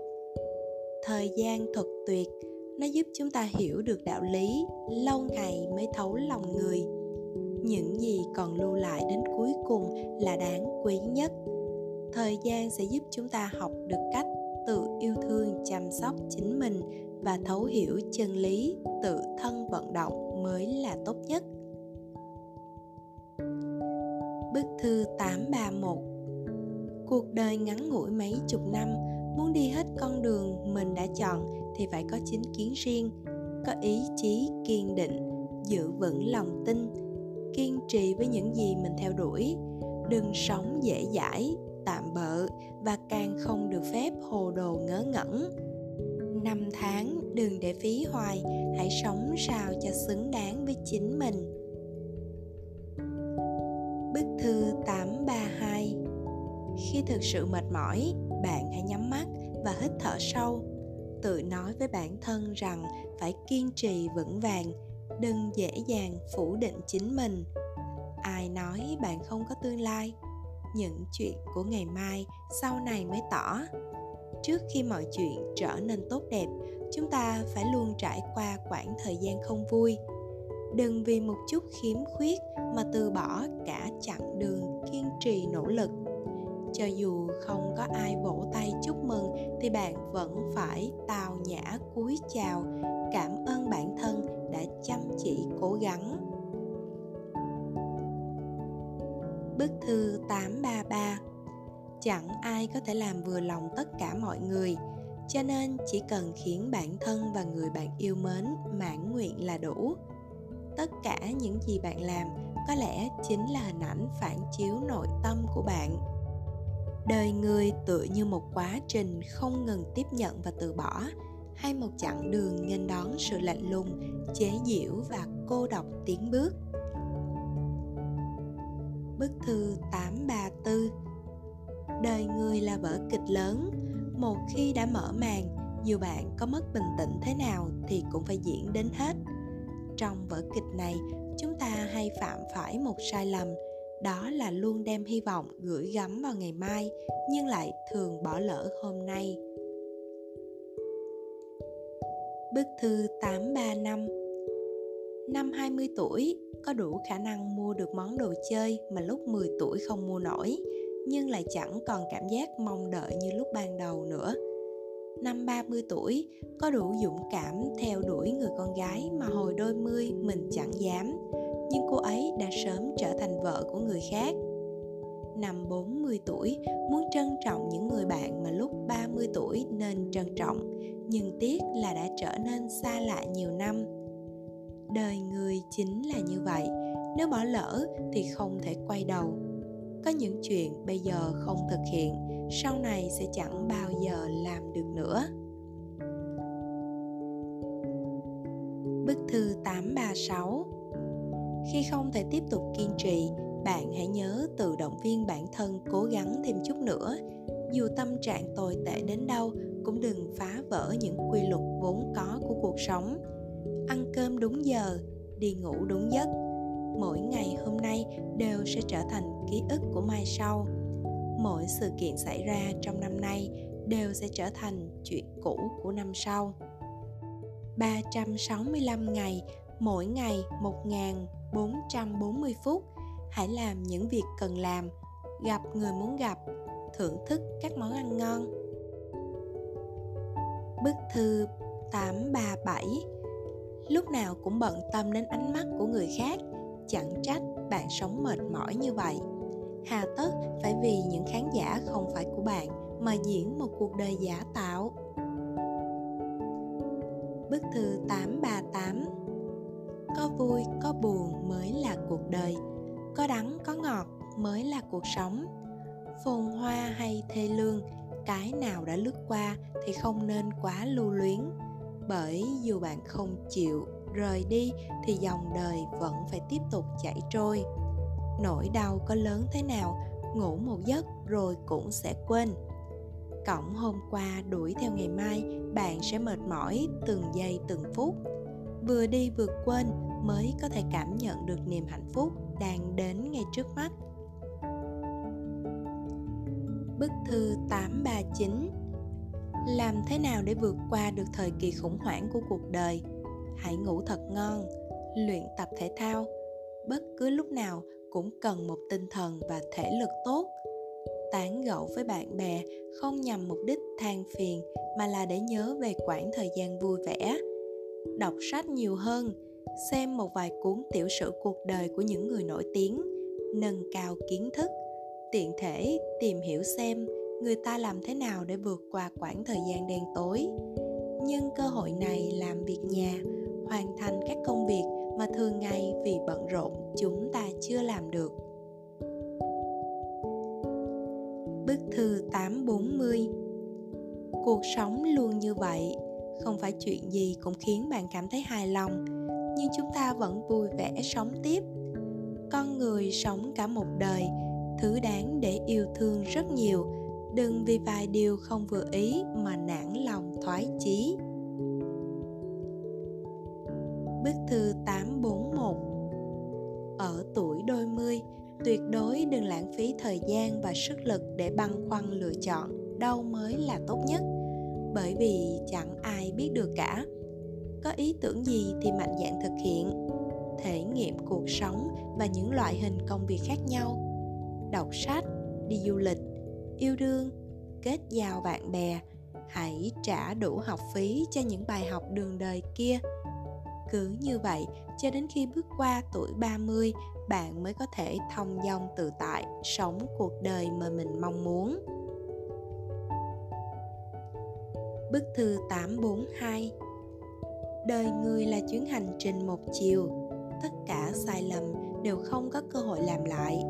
Thời gian thật tuyệt, nó giúp chúng ta hiểu được đạo lý, lâu ngày mới thấu lòng người. Những gì còn lưu lại đến cuối cùng là đáng quý nhất. Thời gian sẽ giúp chúng ta học được cách tự yêu thương chăm sóc chính mình và thấu hiểu chân lý, tự thân vận động mới là tốt nhất. Bức thư 831 Cuộc đời ngắn ngủi mấy chục năm, muốn đi hết con đường mình đã chọn thì phải có chính kiến riêng, có ý chí kiên định, giữ vững lòng tin, kiên trì với những gì mình theo đuổi, đừng sống dễ dãi, tạm bợ và càng không được phép hồ đồ ngớ ngẩn. Năm tháng đừng để phí hoài hãy sống sao cho xứng đáng với chính mình bức thư 832 khi thực sự mệt mỏi, bạn hãy nhắm mắt và hít thở sâu. Tự nói với bản thân rằng phải kiên trì vững vàng, đừng dễ dàng phủ định chính mình. Ai nói bạn không có tương lai? Những chuyện của ngày mai sau này mới tỏ. Trước khi mọi chuyện trở nên tốt đẹp, chúng ta phải luôn trải qua quãng thời gian không vui đừng vì một chút khiếm khuyết mà từ bỏ cả chặng đường kiên trì nỗ lực. Cho dù không có ai vỗ tay chúc mừng thì bạn vẫn phải tào nhã cúi chào cảm ơn bản thân đã chăm chỉ cố gắng. Bức thư 833 Chẳng ai có thể làm vừa lòng tất cả mọi người, cho nên chỉ cần khiến bản thân và người bạn yêu mến mãn nguyện là đủ. Tất cả những gì bạn làm có lẽ chính là hình ảnh phản chiếu nội tâm của bạn. Đời người tựa như một quá trình không ngừng tiếp nhận và từ bỏ, hay một chặng đường nghênh đón sự lạnh lùng, chế giễu và cô độc tiến bước. Bức thư 834 Đời người là vở kịch lớn Một khi đã mở màn Dù bạn có mất bình tĩnh thế nào Thì cũng phải diễn đến hết. Trong vở kịch này Chúng ta hay phạm phải một sai lầm Đó là luôn đem hy vọng gửi gắm vào ngày mai Nhưng lại thường bỏ lỡ hôm nay Bức thư 835 Năm 20 tuổi, có đủ khả năng mua được món đồ chơi mà lúc 10 tuổi không mua nổi, nhưng lại chẳng còn cảm giác mong đợi như lúc ban đầu nữa. Năm 30 tuổi, có đủ dũng cảm theo đuổi người con gái mà hồi đôi mươi mình chẳng dám, nhưng cô ấy đã sớm trở thành vợ của người khác. Năm 40 tuổi, muốn trân trọng những người bạn mà lúc 30 tuổi nên trân trọng, nhưng tiếc là đã trở nên xa lạ nhiều năm. Đời người chính là như vậy nếu bỏ lỡ thì không thể quay đầu có những chuyện bây giờ không thực hiện sau này sẽ chẳng bao giờ làm được nữa. Bức thư 836 Khi không thể tiếp tục kiên trì, bạn hãy nhớ tự động viên bản thân cố gắng thêm chút nữa. Dù tâm trạng tồi tệ đến đâu, cũng đừng phá vỡ những quy luật vốn có của cuộc sống. Ăn cơm đúng giờ đi ngủ đúng giấc mỗi ngày hôm nay đều sẽ trở thành ký ức của mai sau. Mỗi sự kiện xảy ra trong năm nay đều sẽ trở thành chuyện cũ của năm sau. 365 ngày, mỗi ngày 1440 phút, hãy làm những việc cần làm, gặp người muốn gặp, thưởng thức các món ăn ngon. Bức thư 837 lúc nào cũng bận tâm đến ánh mắt của người khác chẳng trách bạn sống mệt mỏi như vậy. Hà tất phải vì những khán giả không phải của bạn mà diễn một cuộc đời giả tạo. Bức thư 838 Có vui, có buồn mới là cuộc đời. Có đắng, có ngọt mới là cuộc sống. Phồn hoa hay thê lương Cái nào đã lướt qua thì không nên quá lưu luyến bởi dù bạn không chịu rời đi thì dòng đời vẫn phải tiếp tục chảy trôi. Nỗi đau có lớn thế nào, ngủ một giấc rồi cũng sẽ quên. Cổng hôm qua đuổi theo ngày mai, bạn sẽ mệt mỏi từng giây từng phút. Vừa đi vừa quên mới có thể cảm nhận được niềm hạnh phúc đang đến ngay trước mắt. Bức thư 839 làm thế nào để vượt qua được thời kỳ khủng hoảng của cuộc đời? Hãy ngủ thật ngon, luyện tập thể thao. Bất cứ lúc nào cũng cần một tinh thần và thể lực tốt. Tán gẫu với bạn bè không nhằm mục đích than phiền, mà là để nhớ về quãng thời gian vui vẻ. Đọc sách nhiều hơn, xem một vài cuốn tiểu sử cuộc đời của những người nổi tiếng, nâng cao kiến thức, tiện thể tìm hiểu xem người ta làm thế nào để vượt qua quãng thời gian đen tối. Nhưng cơ hội này làm việc nhà hoàn thành các công việc mà thường ngày vì bận rộn chúng ta chưa làm được Bức thư 840 Cuộc sống luôn như vậy, không phải chuyện gì cũng khiến bạn cảm thấy hài lòng, nhưng chúng ta vẫn vui vẻ sống tiếp. Con người sống cả một đời, thứ đáng để yêu thương rất nhiều, đừng vì vài điều không vừa ý mà nản lòng thoái chí. Bức thư 841 Ở tuổi đôi mươi, tuyệt đối đừng lãng phí thời gian và sức lực để băn khoăn lựa chọn. Đâu mới là tốt nhất? Bởi vì chẳng ai biết được cả. Có ý tưởng gì thì mạnh dạn thực hiện. Thể nghiệm cuộc sống và những loại hình công việc khác nhau. Đọc sách đi du lịch yêu đương kết giao bạn bè. Hãy trả đủ học phí cho những bài học đường đời kia cứ như vậy cho đến khi bước qua tuổi 30 bạn mới có thể thông dong tự tại sống cuộc đời mà mình mong muốn. Bức thư 842 Đời người là chuyến hành trình một chiều, tất cả sai lầm đều không có cơ hội làm lại.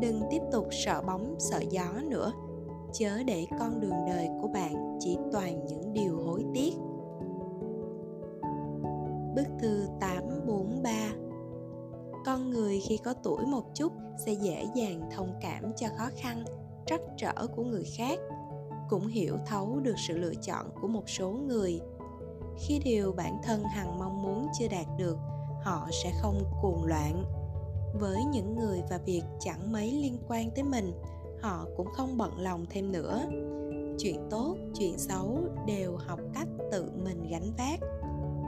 Đừng tiếp tục sợ bóng sợ gió nữa, chớ để con đường đời của bạn chỉ toàn những điều hối tiếc. Bức thư 843 con người khi có tuổi một chút sẽ dễ dàng thông cảm cho khó khăn, trắc trở của người khác, cũng hiểu thấu được sự lựa chọn của một số người. Khi điều bản thân hằng mong muốn chưa đạt được, họ sẽ không cuồng loạn. Với những người và việc chẳng mấy liên quan tới mình, họ cũng không bận lòng thêm nữa. Chuyện tốt, chuyện xấu đều học cách tự mình gánh vác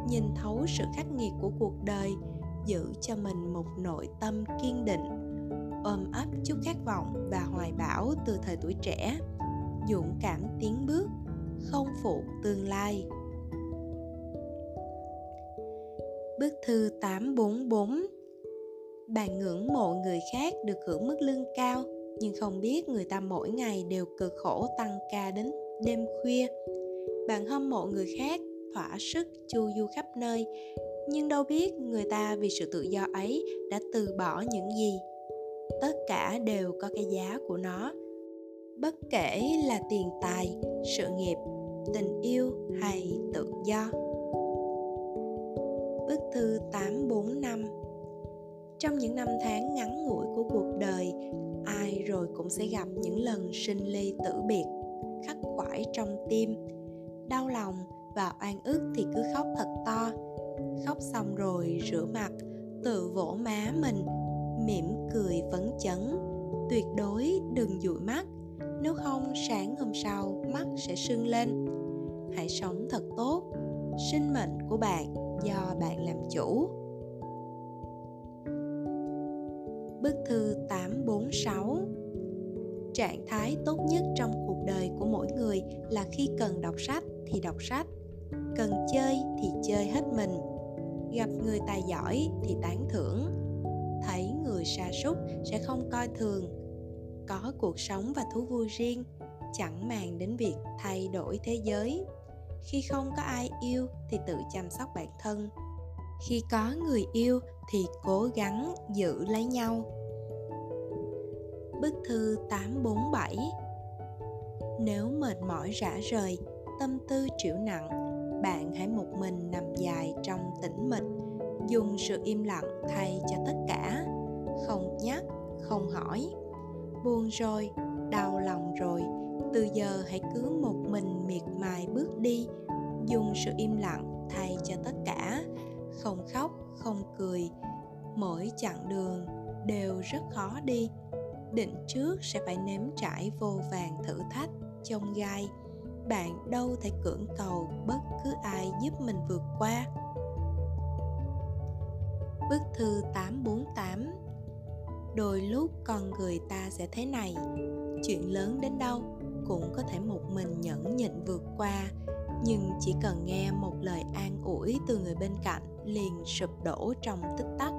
nhìn thấu sự khắc nghiệt của cuộc đời, giữ cho mình một nội tâm kiên định, ôm ấp chút khát vọng và hoài bão từ thời tuổi trẻ, dũng cảm tiến bước không phụ tương lai Bức thư 844 Bạn ngưỡng mộ người khác được hưởng mức lương cao, nhưng không biết người ta mỗi ngày đều cực khổ tăng ca đến đêm khuya. Bạn hâm mộ người khác thỏa sức chu du khắp nơi. Nhưng đâu biết người ta vì sự tự do ấy đã từ bỏ những gì. Tất cả đều có cái giá của nó. Bất kể là tiền tài sự nghiệp tình yêu hay tự do. Bức thư 845 Trong những năm tháng ngắn ngủi của cuộc đời, ai rồi cũng sẽ gặp những lần sinh ly tử biệt, khắc khoải trong tim. Đau lòng và oan ức thì cứ khóc thật to, khóc xong rồi rửa mặt tự vỗ má mình. Mỉm cười phấn chấn. Tuyệt đối đừng dụi mắt. Nếu không sáng hôm sau mắt sẽ sưng lên. Hãy sống thật tốt. Sinh mệnh của bạn do bạn làm chủ. Bức thư 846 Trạng thái tốt nhất trong cuộc đời của mỗi người là khi cần đọc sách thì đọc sách, cần chơi thì chơi hết mình, gặp người tài giỏi thì tán thưởng. Thấy người sa sút sẽ không coi thường. Có cuộc sống và thú vui riêng chẳng màng đến việc thay đổi thế giới. Khi không có ai yêu thì tự chăm sóc bản thân. Khi có người yêu thì cố gắng giữ lấy nhau. Bức thư 847 Nếu mệt mỏi rã rời, tâm tư triệu nặng bạn hãy một mình nằm dài trong tĩnh mịch, dùng sự im lặng thay cho tất cả. Không nhắc, không hỏi. Buồn rồi, đau lòng rồi, từ giờ hãy cứ một mình miệt mài bước đi, dùng sự im lặng thay cho tất cả. Không khóc, không cười, mỗi chặng đường đều rất khó đi. Định trước sẽ phải nếm trải vô vàng thử thách chông gai bạn đâu thể cưỡng cầu bất cứ ai giúp mình vượt qua. Bức thư 848 Đôi lúc con người ta sẽ thế này. Chuyện lớn đến đâu cũng có thể một mình nhẫn nhịn vượt qua, nhưng chỉ cần nghe một lời an ủi từ người bên cạnh liền sụp đổ trong tích tắc.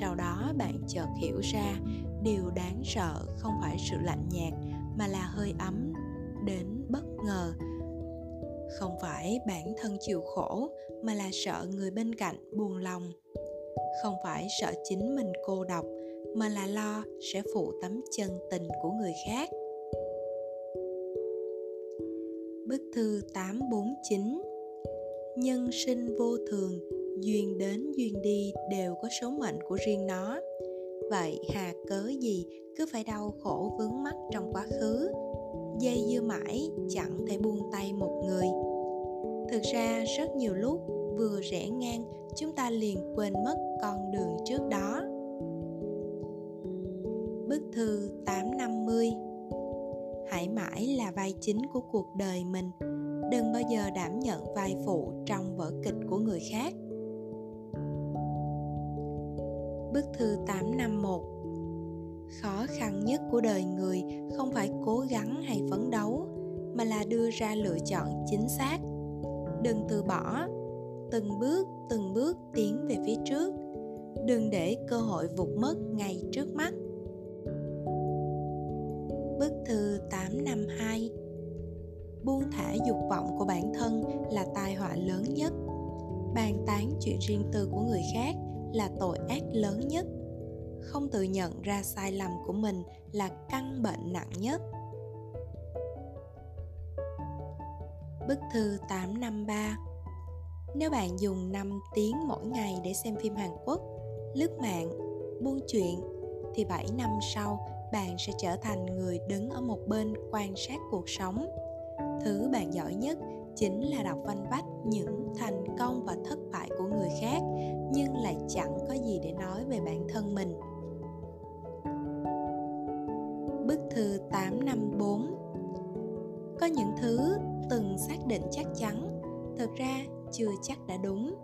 Sau đó bạn chợt hiểu ra điều đáng sợ không phải sự lạnh nhạt mà là hơi ấm đến ngờ. Không phải bản thân chịu khổ mà là sợ người bên cạnh buồn lòng. Không phải sợ chính mình cô độc mà là lo sẽ phụ tấm chân tình của người khác. Bức thư 849 Nhân sinh vô thường, duyên đến duyên đi đều có số mệnh của riêng nó. Vậy hà cớ gì cứ phải đau khổ vướng mắc trong quá khứ, dây dưa mãi, chẳng thể buông tay một người. Thực ra, rất nhiều lúc, vừa rẽ ngang, chúng ta liền quên mất con đường trước đó. Bức thư 850 hãy mãi là vai chính của cuộc đời mình đừng bao giờ đảm nhận vai phụ trong vở kịch của người khác Bức thư 851 Khó khăn nhất của đời người không phải cố gắng hay phấn đấu mà là đưa ra lựa chọn chính xác. Đừng từ bỏ, từng bước từng bước tiến về phía trước. Đừng để cơ hội vụt mất ngay trước mắt. Bức thư 852 Buông thả dục vọng của bản thân là tai họa lớn nhất. Bàn tán chuyện riêng tư của người khác là tội ác lớn nhất. Không tự nhận ra sai lầm của mình là căn bệnh nặng nhất. Bức thư 853 Nếu bạn dùng 5 tiếng mỗi ngày để xem phim Hàn Quốc, lướt mạng, buôn chuyện, thì 7 năm sau bạn sẽ trở thành người đứng ở một bên quan sát cuộc sống. Thứ bạn giỏi nhất chính là đọc văn vách những thành công và thất bại của người khác nhưng lại chẳng có gì để nói về bản thân mình. Bức thư 854 Có những thứ từng xác định chắc chắn Thực ra chưa chắc đã đúng.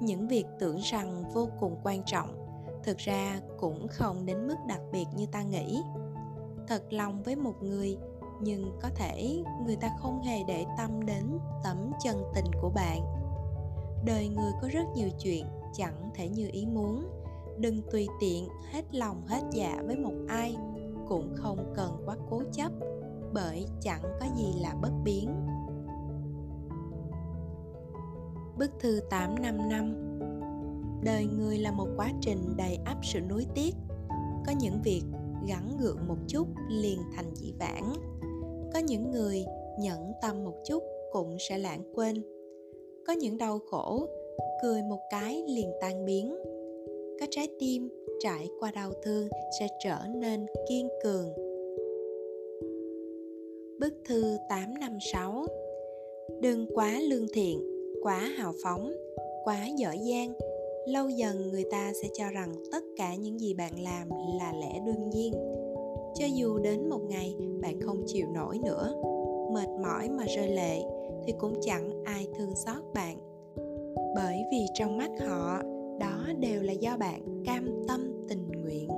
Những việc tưởng rằng vô cùng quan trọng thực ra cũng không đến mức đặc biệt như ta nghĩ. Thật lòng với một người, nhưng có thể người ta không hề để tâm đến tấm chân tình của bạn. Đời người có rất nhiều chuyện chẳng thể như ý muốn, đừng tùy tiện hết lòng hết dạ với một ai cũng không cần quá cố chấp, bởi chẳng có gì là bất biến. Bức thư 855 đời người là một quá trình đầy ắp sự nuối tiếc. Có những việc gắn gượng một chút liền thành dị vãng. Có những người nhẫn tâm một chút cũng sẽ lãng quên. Có những đau khổ, cười một cái liền tan biến các trái tim trải qua đau thương sẽ trở nên kiên cường. Bức thư 856 Đừng quá lương thiện, quá hào phóng, quá giỏi giang. Lâu dần người ta sẽ cho rằng tất cả những gì bạn làm là lẽ đương nhiên. Cho dù đến một ngày bạn không chịu nổi nữa mệt mỏi mà rơi lệ thì cũng chẳng ai thương xót bạn. Bởi vì trong mắt họ đó đều là do bạn cam tâm tình nguyện.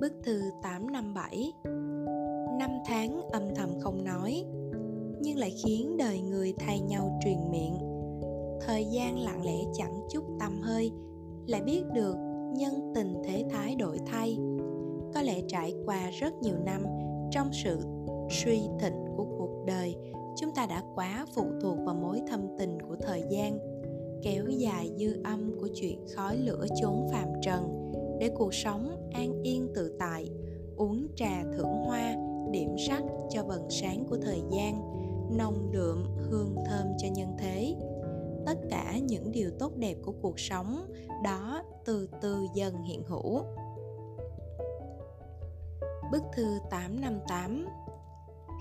Bức thư 857 Năm tháng âm thầm không nói, Nhưng lại khiến đời người thay nhau truyền miệng. Thời gian lặng lẽ chẳng chút tầm hơi, lại biết được nhân tình thế thái đổi thay. Có lẽ trải qua rất nhiều năm trong sự suy thịnh của cuộc đời, chúng ta đã quá phụ thuộc vào mối thâm tình của thời gian kéo dài dư âm của chuyện khói lửa chốn phàm trần để cuộc sống an yên tự tại uống trà thưởng hoa điểm sắc cho vầng sáng của thời gian nồng đượm hương thơm cho nhân thế tất cả những điều tốt đẹp của cuộc sống đó từ từ dần hiện hữu. Bức thư 858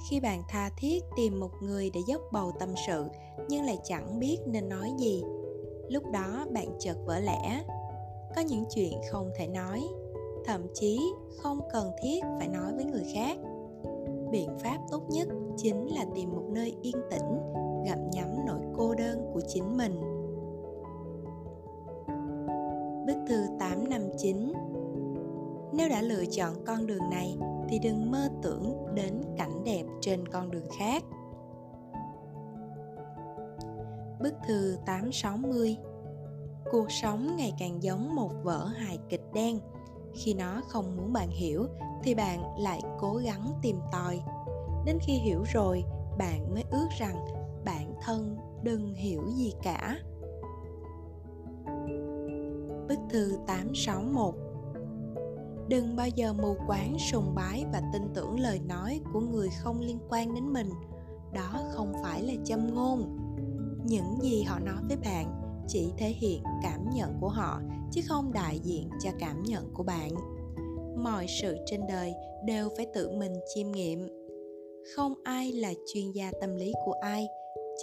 Khi bạn tha thiết tìm một người để dốc bầu tâm sự nhưng lại chẳng biết nên nói gì, lúc đó bạn chợt vỡ lẽ. Có những chuyện không thể nói, thậm chí không cần thiết phải nói với người khác. Biện pháp tốt nhất chính là tìm một nơi yên tĩnh gặm nhắm nỗi cô đơn của chính mình. Bức thư 859 nếu đã lựa chọn con đường này thì đừng mơ tưởng đến cảnh đẹp trên con đường khác. Bức thư 860 Cuộc sống ngày càng giống một vở hài kịch đen. Khi nó không muốn bạn hiểu thì bạn lại cố gắng tìm tòi. Đến khi hiểu rồi, bạn mới ước rằng bản thân đừng hiểu gì cả. Bức thư 861 đừng bao giờ mù quáng sùng bái và tin tưởng lời nói của người không liên quan đến mình đó không phải là châm ngôn những gì họ nói với bạn chỉ thể hiện cảm nhận của họ chứ không đại diện cho cảm nhận của bạn. Mọi sự trên đời đều phải tự mình chiêm nghiệm. Không ai là chuyên gia tâm lý của ai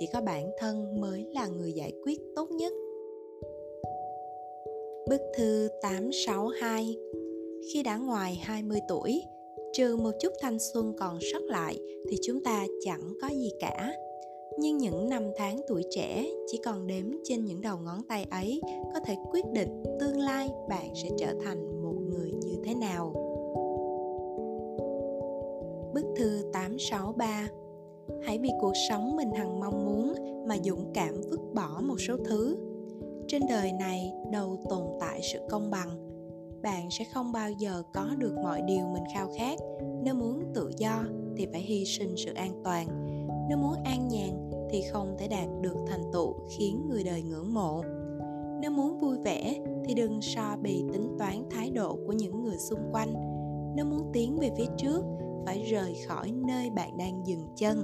chỉ có bản thân mới là người giải quyết tốt nhất. Bức thư 862 khi đã ngoài 20 tuổi, trừ một chút thanh xuân còn sót lại thì chúng ta chẳng có gì cả. Nhưng những năm tháng tuổi trẻ chỉ còn đếm trên những đầu ngón tay ấy, có thể quyết định tương lai bạn sẽ trở thành một người như thế nào. Bức thư 863 Hãy vì cuộc sống mình hằng mong muốn mà dũng cảm vứt bỏ một số thứ. Trên đời này đâu tồn tại sự công bằng bạn sẽ không bao giờ có được mọi điều mình khao khát nếu muốn tự do thì phải hy sinh sự an toàn nếu muốn an nhàn thì không thể đạt được thành tựu khiến người đời ngưỡng mộ. Nếu muốn vui vẻ thì đừng so bì tính toán thái độ của những người xung quanh. Nếu muốn tiến về phía trước phải rời khỏi nơi bạn đang dừng chân.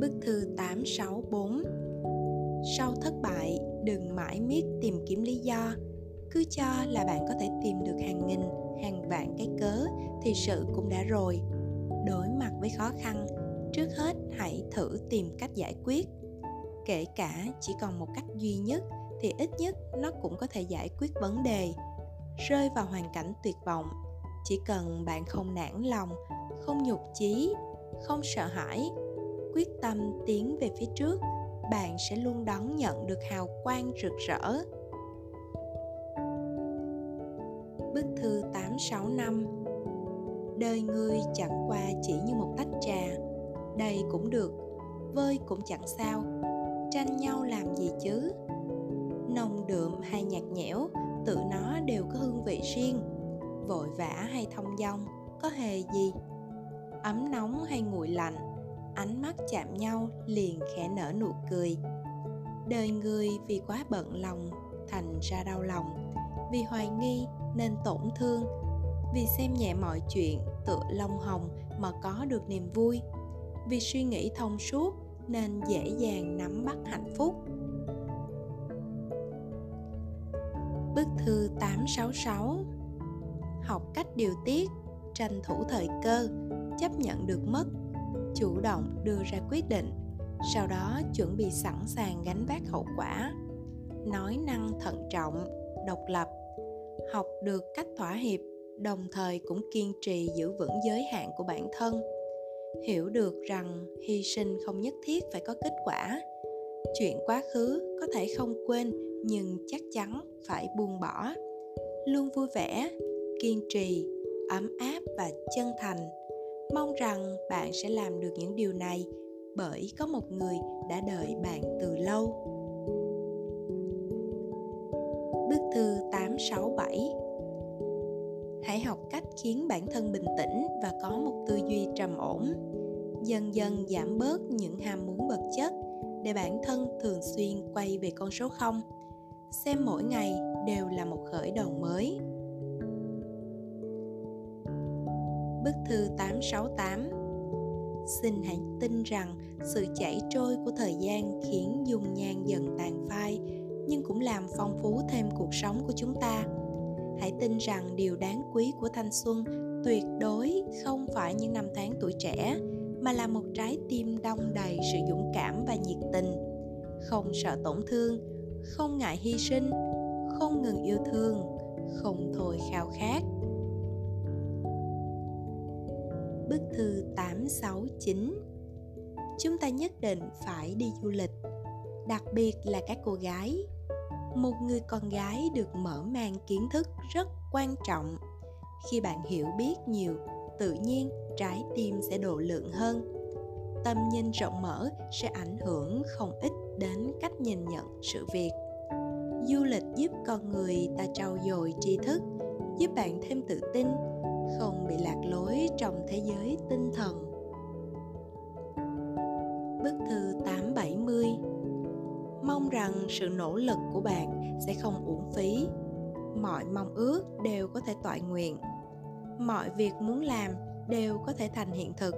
Bức thư 864 Sau thất bại, đừng mãi miết tìm kiếm lý do. Cứ cho là bạn có thể tìm được hàng nghìn hàng vạn cái cớ thì sự cũng đã rồi đối mặt với khó khăn, trước hết hãy thử tìm cách giải quyết kể cả chỉ còn một cách duy nhất thì ít nhất nó cũng có thể giải quyết vấn đề rơi vào hoàn cảnh tuyệt vọng, chỉ cần bạn không nản lòng, không nhục chí, không sợ hãi, quyết tâm tiến về phía trước, bạn sẽ luôn đón nhận được hào quang rực rỡ. Bức thư 865 Đời người chẳng qua chỉ như một tách trà. Đầy cũng được, vơi cũng chẳng sao. Tranh nhau làm gì chứ? Nồng đượm hay nhạt nhẽo Tự nó đều có hương vị riêng. Vội vã hay thông dong Có hề gì? Ấm nóng hay nguội lạnh ánh mắt chạm nhau liền khẽ nở nụ cười. Đời người vì quá bận lòng thành ra đau lòng. Vì hoài nghi nên tổn thương vì xem nhẹ mọi chuyện tựa lông hồng mà có được niềm vui. Vì suy nghĩ thông suốt nên dễ dàng nắm bắt hạnh phúc. Bức thư 866 Học cách điều tiết, tranh thủ thời cơ, chấp nhận được mất chủ động đưa ra quyết định sau đó chuẩn bị sẵn sàng gánh vác hậu quả. Nói năng thận trọng độc lập. Học được cách thỏa hiệp đồng thời cũng kiên trì giữ vững giới hạn của bản thân. Hiểu được rằng hy sinh không nhất thiết phải có kết quả. Chuyện quá khứ có thể không quên, nhưng chắc chắn phải buông bỏ. Luôn vui vẻ, kiên trì, ấm áp và chân thành. Mong rằng bạn sẽ làm được những điều này bởi có một người đã đợi bạn từ lâu. Học cách khiến bản thân bình tĩnh và có một tư duy trầm ổn. Dần dần giảm bớt những ham muốn vật chất để bản thân thường xuyên quay về con số 0 Xem mỗi ngày đều là một khởi đầu mới. Bức thư 868 Xin hãy tin rằng sự chảy trôi của thời gian khiến dung nhan dần tàn phai nhưng cũng làm phong phú thêm cuộc sống của chúng ta. Hãy tin rằng điều đáng quý của thanh xuân tuyệt đối không phải những năm tháng tuổi trẻ, mà là một trái tim đông đầy sự dũng cảm và nhiệt tình. Không sợ tổn thương, không ngại hy sinh, không ngừng yêu thương, không thôi khao khát. Bức thư 869 Chúng ta nhất định phải đi du lịch, Đặc biệt là các cô gái một người con gái được mở mang kiến thức rất quan trọng. Khi bạn hiểu biết nhiều, tự nhiên trái tim sẽ độ lượng hơn. Tâm nhìn rộng mở sẽ ảnh hưởng không ít đến cách nhìn nhận sự việc. Du lịch giúp con người ta trau dồi tri thức, giúp bạn thêm tự tin, không bị lạc lối trong thế giới tinh thần. Bức thư 870 Mong rằng sự nỗ lực của bạn sẽ không uổng phí. Mọi mong ước đều có thể tọa nguyện. Mọi việc muốn làm đều có thể thành hiện thực.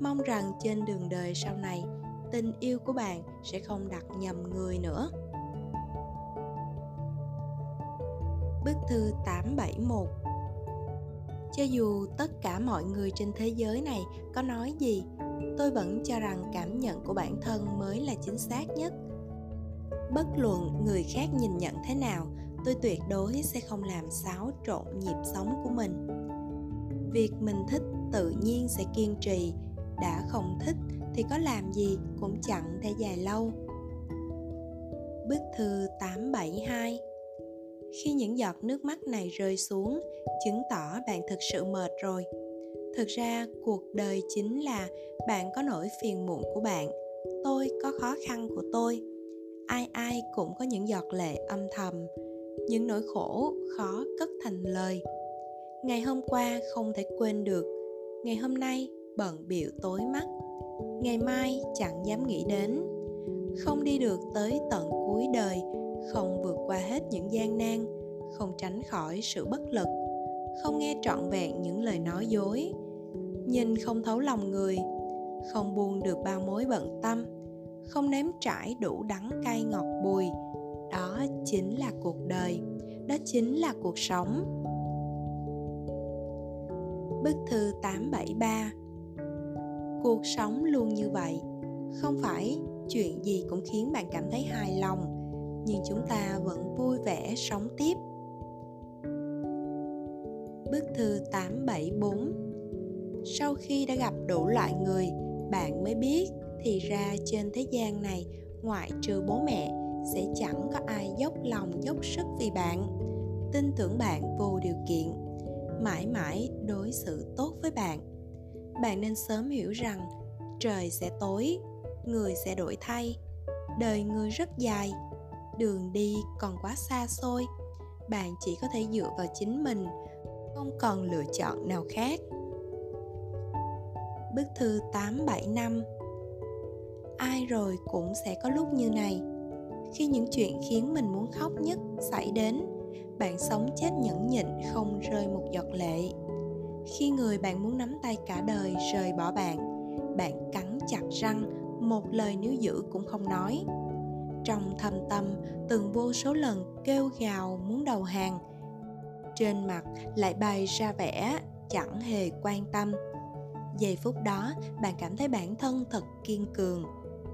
Mong rằng trên đường đời sau này, Tình yêu của bạn sẽ không đặt nhầm người nữa. Bức thư 871 Cho dù tất cả mọi người trên thế giới này có nói gì, tôi vẫn cho rằng cảm nhận của bản thân mới là chính xác nhất bất luận người khác nhìn nhận thế nào tôi tuyệt đối sẽ không làm xáo trộn nhịp sống của mình. Việc mình thích tự nhiên sẽ kiên trì đã không thích thì có làm gì cũng chẳng thể dài lâu. Bức thư 872 Khi những giọt nước mắt này rơi xuống, chứng tỏ bạn thực sự mệt rồi. Thực ra cuộc đời chính là bạn có nỗi phiền muộn của bạn. Tôi có khó khăn của tôi ai ai cũng có những giọt lệ âm thầm, những nỗi khổ khó cất thành lời. Ngày hôm qua không thể quên được, ngày hôm nay bận biểu tối mắt. Ngày mai chẳng dám nghĩ đến, không đi được tới tận cuối đời, không vượt qua hết những gian nan, không tránh khỏi sự bất lực, không nghe trọn vẹn những lời nói dối, nhìn không thấu lòng người, không buông được bao mối bận tâm không nếm trải đủ đắng cay ngọt bùi. Đó chính là cuộc đời. Đó chính là cuộc sống. Bức thư 873 Cuộc sống luôn như vậy. Không phải chuyện gì cũng khiến bạn cảm thấy hài lòng Nhưng chúng ta vẫn vui vẻ sống tiếp. Bức thư 874 Sau khi đã gặp đủ loại người, bạn mới biết thì ra trên thế gian này, ngoại trừ bố mẹ, sẽ chẳng có ai dốc lòng dốc sức vì bạn. Tin tưởng bạn vô điều kiện, mãi mãi đối xử tốt với bạn. Bạn nên sớm hiểu rằng, trời sẽ tối, người sẽ đổi thay, đời người rất dài, đường đi còn quá xa xôi. Bạn chỉ có thể dựa vào chính mình, không còn lựa chọn nào khác. Bức thư 875 Ai rồi cũng sẽ có lúc như này. Khi những chuyện khiến mình muốn khóc nhất xảy đến, Bạn sống chết nhẫn nhịn không rơi một giọt lệ. Khi người bạn muốn nắm tay cả đời rời bỏ bạn Bạn cắn chặt răng, một lời níu giữ cũng không nói. Trong thâm tâm, từng vô số lần kêu gào muốn đầu hàng, trên mặt lại bày ra vẻ chẳng hề quan tâm. Giây phút đó, bạn cảm thấy bản thân thật kiên cường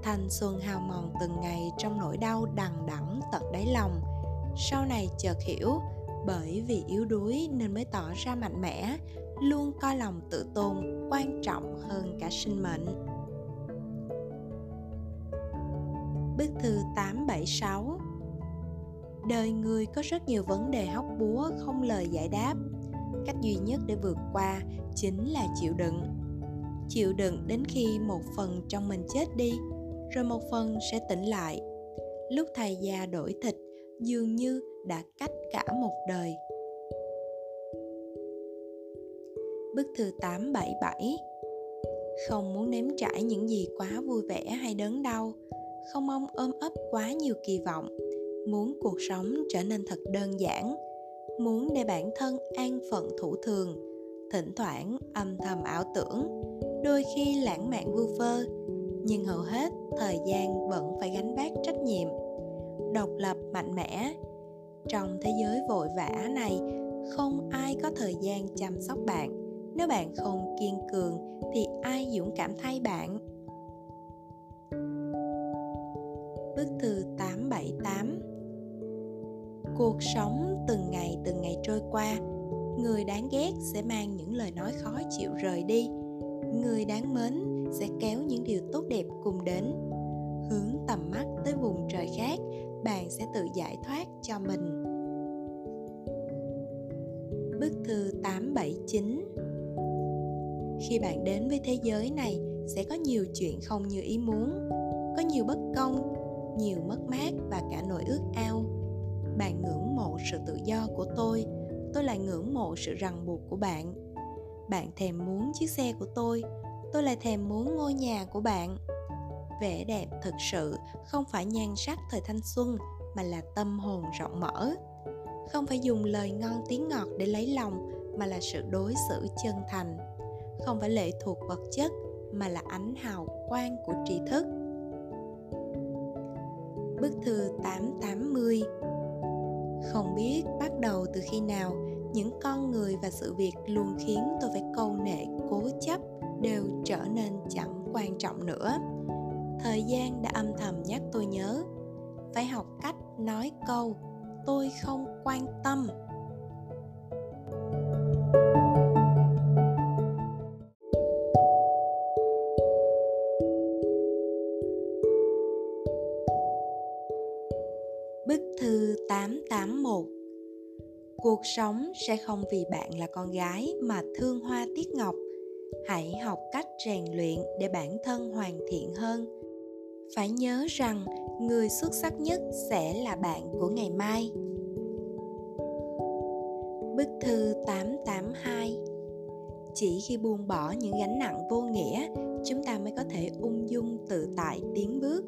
thanh xuân hao mòn từng ngày trong nỗi đau đằng đẵng tận đáy lòng. Sau này chợt hiểu, bởi vì yếu đuối nên mới tỏ ra mạnh mẽ, luôn coi lòng tự tôn quan trọng hơn cả sinh mệnh. Bức thư 876 Đời người có rất nhiều vấn đề hóc búa không lời giải đáp. Cách duy nhất để vượt qua chính là chịu đựng. Chịu đựng đến khi một phần trong mình chết đi rồi một phần sẽ tỉnh lại. Lúc thầy già đổi thịt, dường như đã cách cả một đời. Bức thư 877 Không muốn nếm trải những gì quá vui vẻ hay đớn đau, Không mong ôm ấp quá nhiều kỳ vọng, Muốn cuộc sống trở nên thật đơn giản, Muốn để bản thân an phận thủ thường, Thỉnh thoảng âm thầm ảo tưởng, đôi khi lãng mạn vu vơ nhưng hầu hết, thời gian vẫn phải gánh vác trách nhiệm, độc lập, mạnh mẽ. Trong thế giới vội vã này, không ai có thời gian chăm sóc bạn. Nếu bạn không kiên cường, thì ai dũng cảm thay bạn? Bức thư 878 Cuộc sống từng ngày từng ngày trôi qua. Người đáng ghét sẽ mang những lời nói khó chịu rời đi. Người đáng mến sẽ kéo những điều tốt đẹp cùng đến hướng tầm mắt tới vùng trời khác bạn sẽ tự giải thoát cho mình. Bức thư 879 Khi bạn đến với thế giới này sẽ có nhiều chuyện không như ý muốn, có nhiều bất công, nhiều mất mát và cả nỗi ước ao. Bạn ngưỡng mộ sự tự do của tôi, tôi lại ngưỡng mộ sự ràng buộc của bạn. Bạn thèm muốn chiếc xe của tôi, tôi lại thèm muốn ngôi nhà của bạn. Vẻ đẹp thực sự không phải nhan sắc thời thanh xuân, mà là tâm hồn rộng mở. Không phải dùng lời ngon tiếng ngọt để lấy lòng, mà là sự đối xử chân thành. Không phải lệ thuộc vật chất, mà là ánh hào quang của tri thức. Bức thư 880 Không biết bắt đầu từ khi nào, những con người và sự việc luôn khiến tôi phải câu nệ, cố chấp đều trở nên chẳng quan trọng nữa. Thời gian đã âm thầm nhắc tôi nhớ. Phải học cách nói câu, tôi không quan tâm. Bức thư 881 Cuộc sống sẽ không vì bạn là con gái mà thương hoa tiết ngọc. Hãy học cách rèn luyện để bản thân hoàn thiện hơn phải nhớ rằng người xuất sắc nhất sẽ là bạn của ngày mai. Bức thư 882 Chỉ khi buông bỏ những gánh nặng vô nghĩa, chúng ta mới có thể ung dung tự tại tiến bước.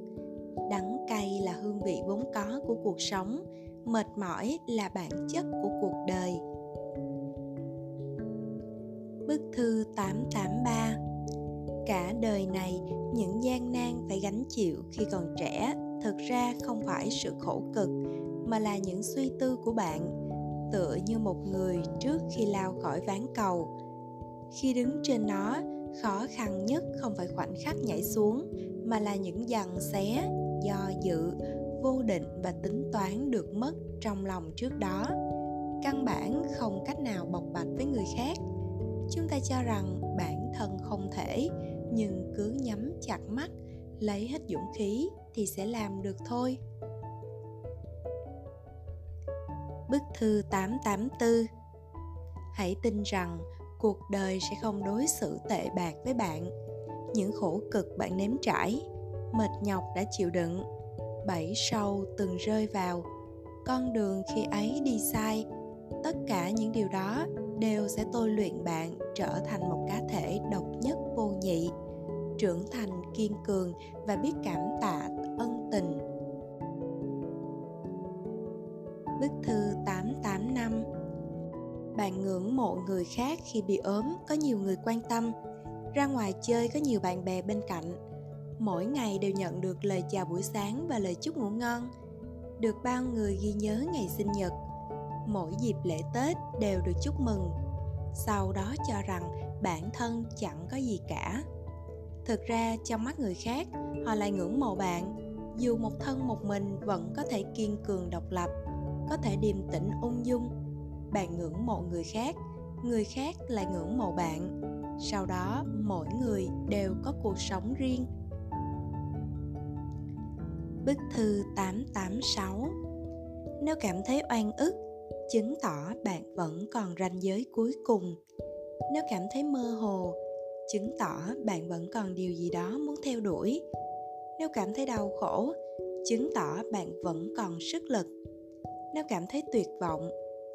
Đắng cay là hương vị vốn có của cuộc sống, mệt mỏi là bản chất của cuộc đời thư 883 cả đời này, những gian nan phải gánh chịu khi còn trẻ thực ra không phải sự khổ cực, mà là những suy tư của bạn, tựa như một người trước khi lao khỏi ván cầu. Khi đứng trên nó, khó khăn nhất không phải khoảnh khắc nhảy xuống, mà là những dằn xé, do dự, vô định và tính toán được mất trong lòng trước đó. Căn bản không cách nào bộc bạch với người khác chúng ta cho rằng bản thân không thể nhưng cứ nhắm chặt mắt lấy hết dũng khí thì sẽ làm được thôi. Bức thư 884 Hãy tin rằng cuộc đời sẽ không đối xử tệ bạc với bạn. Những khổ cực bạn nếm trải, mệt nhọc đã chịu đựng, bẫy sâu từng rơi vào, con đường khi ấy đi sai, tất cả những điều đó đều sẽ tôi luyện bạn trở thành một cá thể độc nhất vô nhị, trưởng thành kiên cường và biết cảm tạ ân tình. Bức thư 885 Bạn ngưỡng mộ người khác khi bị ốm, có nhiều người quan tâm. Ra ngoài chơi có nhiều bạn bè bên cạnh. Mỗi ngày đều nhận được lời chào buổi sáng và lời chúc ngủ ngon. Được bao người ghi nhớ ngày sinh nhật mỗi dịp lễ tết đều được chúc mừng. Sau đó cho rằng bản thân chẳng có gì cả. Thực ra trong mắt người khác, họ lại ngưỡng mộ bạn. Dù một thân một mình vẫn có thể kiên cường độc lập, có thể điềm tĩnh ung dung. Bạn ngưỡng mộ người khác người khác lại ngưỡng mộ bạn. Sau đó, mỗi người đều có cuộc sống riêng. Bức thư 886 Nếu cảm thấy oan ức chứng tỏ bạn vẫn còn ranh giới cuối cùng. Nếu cảm thấy mơ hồ, chứng tỏ bạn vẫn còn điều gì đó muốn theo đuổi. Nếu cảm thấy đau khổ, chứng tỏ bạn vẫn còn sức lực. Nếu cảm thấy tuyệt vọng,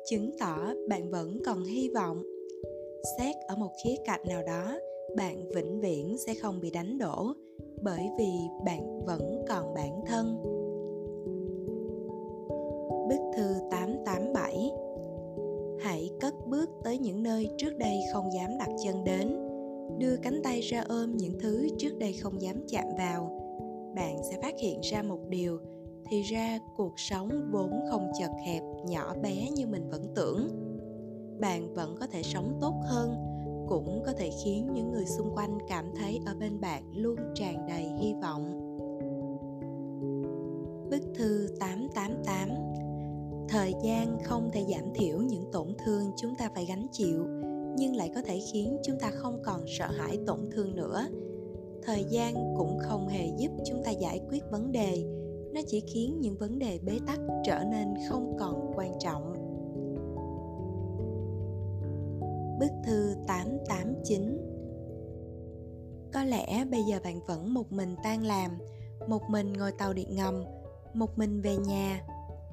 chứng tỏ bạn vẫn còn hy vọng. Xét ở một khía cạnh nào đó, bạn vĩnh viễn sẽ không bị đánh đổ bởi vì bạn vẫn còn bản thân. Tới những nơi trước đây không dám đặt chân đến. Đưa cánh tay ra ôm những thứ trước đây không dám chạm vào. Bạn sẽ phát hiện ra một điều Thì ra cuộc sống vốn không chật hẹp, nhỏ bé như mình vẫn tưởng. Bạn vẫn có thể sống tốt hơn cũng có thể khiến những người xung quanh cảm thấy ở bên bạn luôn tràn đầy hy vọng. Bức thư 888 thời gian không thể giảm thiểu những tổn thương chúng ta phải gánh chịu, nhưng lại có thể khiến chúng ta không còn sợ hãi tổn thương nữa. Thời gian cũng không hề giúp chúng ta giải quyết vấn đề, nó chỉ khiến những vấn đề bế tắc trở nên không còn quan trọng. Bức thư 889 Có lẽ bây giờ bạn vẫn một mình tan làm, Một mình ngồi tàu điện ngầm, Một mình về nhà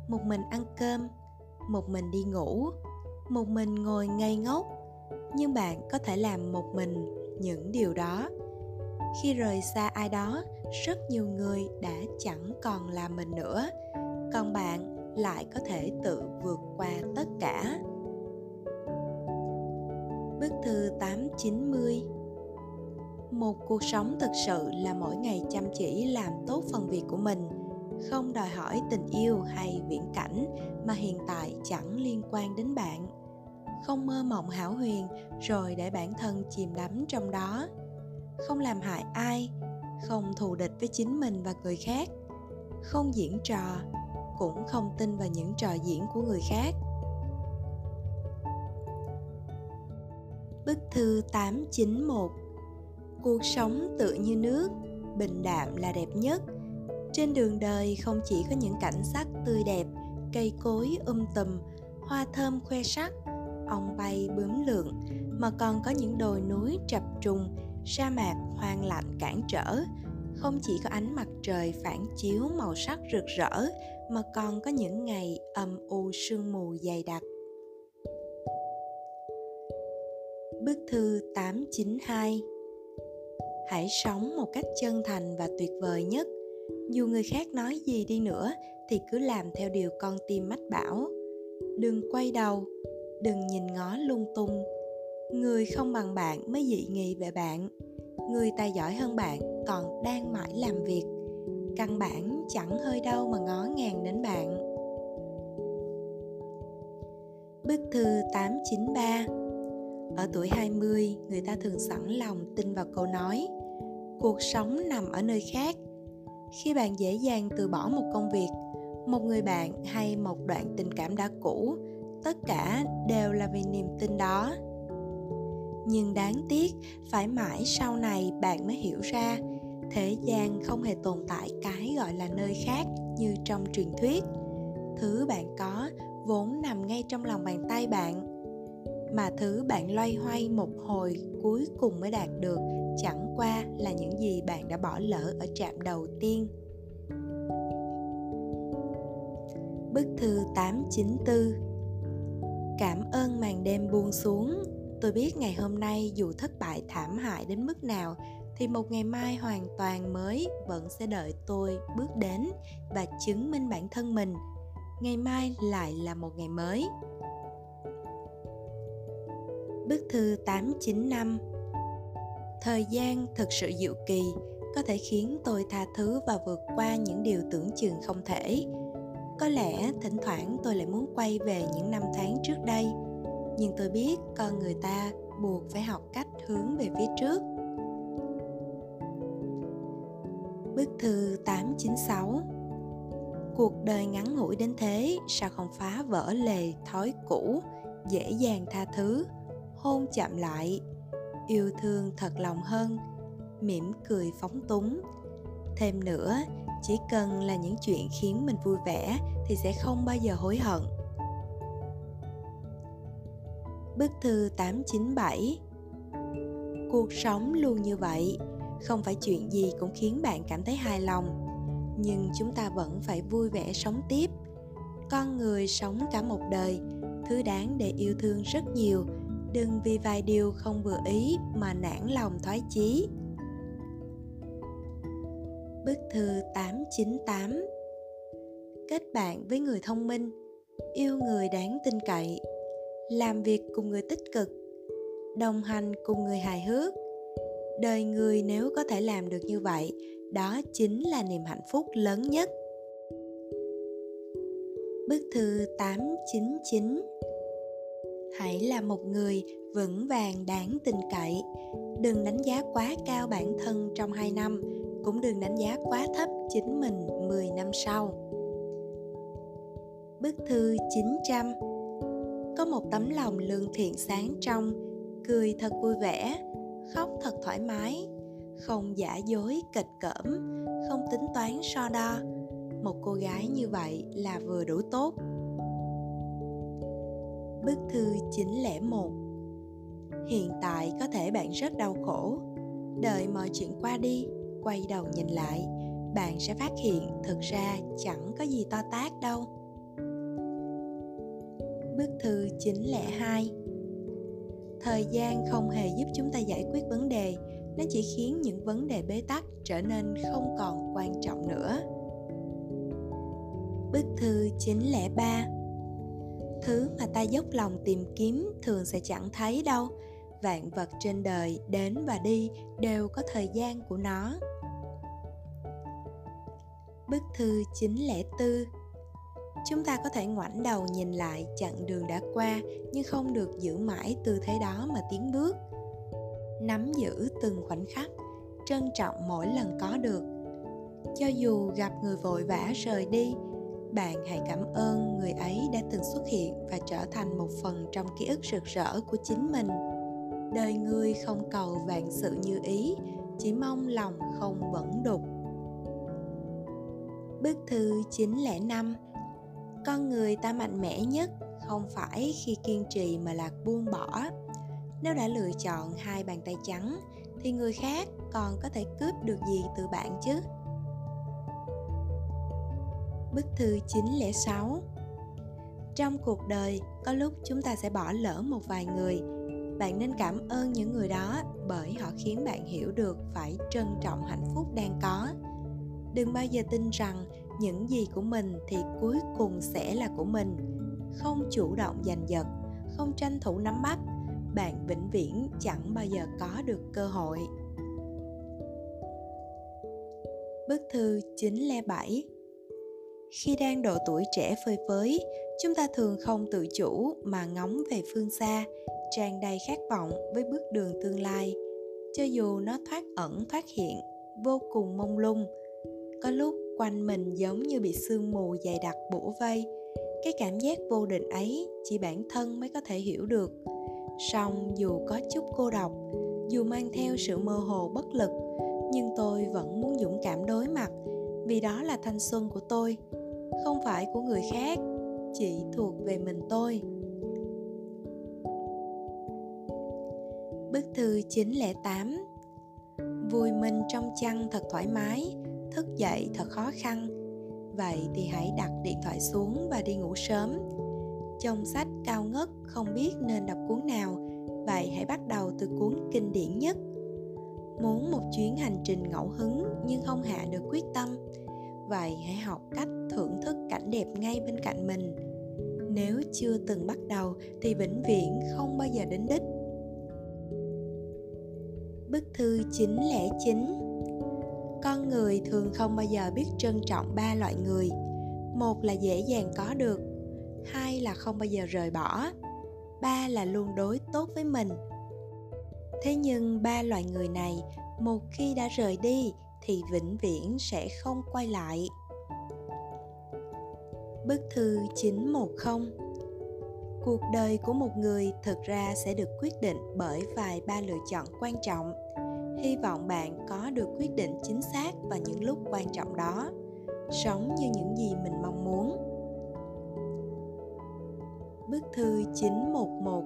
một mình ăn cơm, Một mình đi ngủ, Một mình ngồi ngây ngốc. Nhưng bạn có thể làm một mình những điều đó. Khi rời xa ai đó, rất nhiều người đã chẳng còn là mình nữa. Còn bạn lại có thể tự vượt qua tất cả. Bức thư 890 Một cuộc sống thực sự là mỗi ngày chăm chỉ làm tốt phần việc của mình không đòi hỏi tình yêu hay viễn cảnh mà hiện tại chẳng liên quan đến bạn. Không mơ mộng hảo huyền rồi để bản thân chìm đắm trong đó. Không làm hại ai không thù địch với chính mình và người khác. Không diễn trò cũng không tin vào những trò diễn của người khác. Bức thư 891 Cuộc sống tự như nước, bình đạm là đẹp nhất. Trên đường đời không chỉ có những cảnh sắc tươi đẹp, cây cối um tùm, hoa thơm khoe sắc, ong bay bướm lượn, mà còn có những đồi núi trập trùng, sa mạc hoang lạnh cản trở. Không chỉ có ánh mặt trời phản chiếu màu sắc rực rỡ, mà còn có những ngày âm u sương mù dày đặc. Bức thư 892 Hãy sống một cách chân thành và tuyệt vời nhất. Dù người khác nói gì đi nữa thì cứ làm theo điều con tim mách bảo. Đừng quay đầu, đừng nhìn ngó lung tung. Người không bằng bạn mới dị nghị về bạn. Người tài giỏi hơn bạn còn đang mãi làm việc. Căn bản chẳng hơi đâu mà ngó ngàng đến bạn. Bức thư 893 ở tuổi 20, người ta thường sẵn lòng tin vào câu nói Cuộc sống nằm ở nơi khác khi bạn dễ dàng từ bỏ một công việc, một người bạn hay một đoạn tình cảm đã cũ Tất cả đều là vì niềm tin đó. Nhưng đáng tiếc, phải mãi sau này bạn mới hiểu ra Thế gian không hề tồn tại cái gọi là nơi khác như trong truyền thuyết. Thứ bạn có vốn nằm ngay trong lòng bàn tay bạn mà thứ bạn loay hoay một hồi cuối cùng mới đạt được chẳng qua là những gì bạn đã bỏ lỡ ở trạm đầu tiên. Bức thư 894 Cảm ơn màn đêm buông xuống Tôi biết ngày hôm nay dù thất bại thảm hại đến mức nào, thì một ngày mai hoàn toàn mới vẫn sẽ đợi tôi bước đến và chứng minh bản thân mình. Ngày mai lại là một ngày mới. Bức thư 895 Thời gian thực sự diệu kỳ có thể khiến tôi tha thứ và vượt qua những điều tưởng chừng không thể. Có lẽ thỉnh thoảng tôi lại muốn quay về những năm tháng trước đây, nhưng tôi biết con người ta buộc phải học cách hướng về phía trước. Bức thư 896 Cuộc đời ngắn ngủi đến thế, sao không phá vỡ lề thói cũ, dễ dàng tha thứ, hôn chạm lại yêu thương thật lòng hơn mỉm cười phóng túng. Thêm nữa chỉ cần là những chuyện khiến mình vui vẻ thì sẽ không bao giờ hối hận. Bức thư 897 Cuộc sống luôn như vậy, không phải chuyện gì cũng khiến bạn cảm thấy hài lòng, nhưng chúng ta vẫn phải vui vẻ sống tiếp. Con người sống cả một đời, thứ đáng để yêu thương rất nhiều đừng vì vài điều không vừa ý mà nản lòng thoái chí. Bức thư 898 Kết bạn với người thông minh, yêu người đáng tin cậy, làm việc cùng người tích cực, đồng hành cùng người hài hước. Đời người nếu có thể làm được như vậy, đó chính là niềm hạnh phúc lớn nhất. Bức thư 899 hãy là một người vững vàng, đáng tin cậy. Đừng đánh giá quá cao bản thân trong 2 năm, cũng đừng đánh giá quá thấp chính mình 10 năm sau. Bức thư 900 Có một tấm lòng lương thiện sáng trong, Cười thật vui vẻ, Khóc thật thoải mái, Không giả dối, kịch cỡm, Không tính toán so đo. Một cô gái như vậy là vừa đủ tốt. Bức thư 901 Hiện tại có thể bạn rất đau khổ. Đợi mọi chuyện qua đi, Quay đầu nhìn lại, Bạn sẽ phát hiện thực ra chẳng có gì to tát đâu. Bức thư 902 Thời gian không hề giúp chúng ta giải quyết vấn đề, Nó chỉ khiến những vấn đề bế tắc trở nên không còn quan trọng nữa. Bức thư 903 Thứ mà ta dốc lòng tìm kiếm thường sẽ chẳng thấy đâu. Vạn vật trên đời đến và đi đều có thời gian của nó. Bức thư 904 Chúng ta có thể ngoảnh đầu nhìn lại chặng đường đã qua Nhưng không được giữ mãi tư thế đó mà tiến bước. Nắm giữ từng khoảnh khắc, Trân trọng mỗi lần có được. Cho dù gặp người vội vã rời đi bạn hãy cảm ơn người ấy đã từng xuất hiện và trở thành một phần trong ký ức rực rỡ của chính mình đời người không cầu vạn sự như ý, chỉ mong lòng không vẫn đục Bức thư 905 Con người ta mạnh mẽ nhất không phải khi kiên trì mà là buông bỏ. Nếu đã lựa chọn hai bàn tay trắng thì người khác còn có thể cướp được gì từ bạn chứ? Bức thư 906 Trong cuộc đời, có lúc chúng ta sẽ bỏ lỡ một vài người. Bạn nên cảm ơn những người đó bởi họ khiến bạn hiểu được phải trân trọng hạnh phúc đang có. Đừng bao giờ tin rằng những gì của mình thì cuối cùng sẽ là của mình. Không chủ động giành giật, không tranh thủ nắm bắt, bạn vĩnh viễn chẳng bao giờ có được cơ hội. Bức thư 907 khi đang độ tuổi trẻ phơi phới, chúng ta thường không tự chủ mà ngóng về phương xa, tràn đầy khát vọng với bước đường tương lai. Cho dù nó thoát ẩn, thoát hiện, vô cùng mông lung, có lúc quanh mình giống như bị sương mù dày đặc bủa vây. Cái cảm giác vô định ấy chỉ bản thân mới có thể hiểu được. Song dù có chút cô độc, dù mang theo sự mơ hồ bất lực, nhưng tôi vẫn muốn dũng cảm đối mặt vì đó là thanh xuân của tôi không phải của người khác chỉ thuộc về mình tôi Bức thư 908 Vui mình trong chăn thật thoải mái, thức dậy thật khó khăn. Vậy thì hãy đặt điện thoại xuống và đi ngủ sớm. Trong sách cao ngất không biết nên đọc cuốn nào, vậy hãy bắt đầu từ cuốn kinh điển nhất. Muốn một chuyến hành trình ngẫu hứng nhưng không hạ được quyết tâm, vậy hãy học cách thưởng thức cảnh đẹp ngay bên cạnh mình. Nếu chưa từng bắt đầu thì vĩnh viễn không bao giờ đến đích. Bức thư 909 Con người thường không bao giờ biết trân trọng ba loại người. Một là dễ dàng có được, Hai là không bao giờ rời bỏ, Ba là luôn đối tốt với mình. Thế nhưng ba loại người này, Một khi đã rời đi thì vĩnh viễn sẽ không quay lại Bức thư 910 Cuộc đời của một người thực ra sẽ được quyết định bởi vài ba lựa chọn quan trọng. Hy vọng bạn có được quyết định chính xác vào những lúc quan trọng đó. Sống như những gì mình mong muốn. Bức thư 911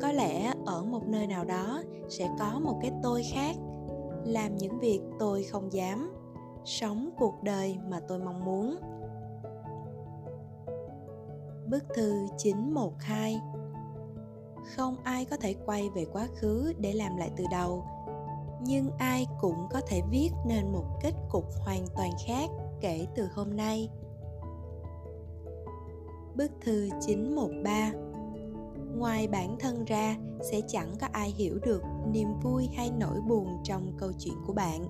Có lẽ ở một nơi nào đó sẽ có một cái tôi khác làm những việc tôi không dám. Sống cuộc đời mà tôi mong muốn. Bức thư 912 Không ai có thể quay về quá khứ để làm lại từ đầu, Nhưng ai cũng có thể viết nên một kết cục hoàn toàn khác kể từ hôm nay. Bức thư 913 Ngoài bản thân ra, sẽ chẳng có ai hiểu được niềm vui hay nỗi buồn trong câu chuyện của bạn.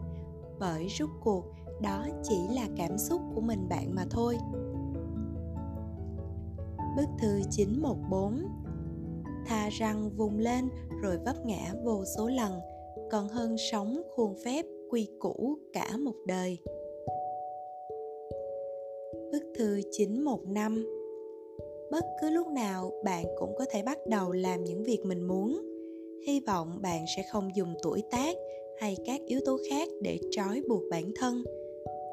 Bởi rút cuộc, đó chỉ là cảm xúc của mình bạn mà thôi. Bức thư 914 Thà rằng vùng lên rồi vấp ngã vô số lần, Còn hơn sống khuôn phép quy củ cả một đời. Bức thư 915 Bất cứ lúc nào bạn cũng có thể bắt đầu làm những việc mình muốn. Hy vọng bạn sẽ không dùng tuổi tác hay các yếu tố khác để trói buộc bản thân.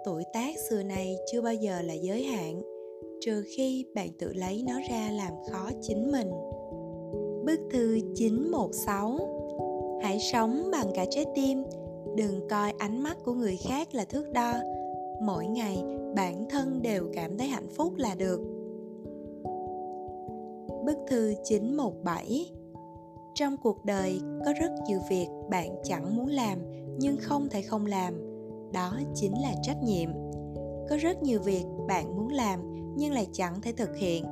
Tuổi tác xưa nay chưa bao giờ là giới hạn, trừ khi bạn tự lấy nó ra làm khó chính mình. Bức thư 916 Hãy sống bằng cả trái tim, Đừng coi ánh mắt của người khác là thước đo. Mỗi ngày, bản thân đều cảm thấy hạnh phúc là được. Bức thư 917 Trong cuộc đời có rất nhiều việc bạn chẳng muốn làm nhưng không thể không làm. Đó chính là trách nhiệm. Có rất nhiều việc bạn muốn làm nhưng lại chẳng thể thực hiện.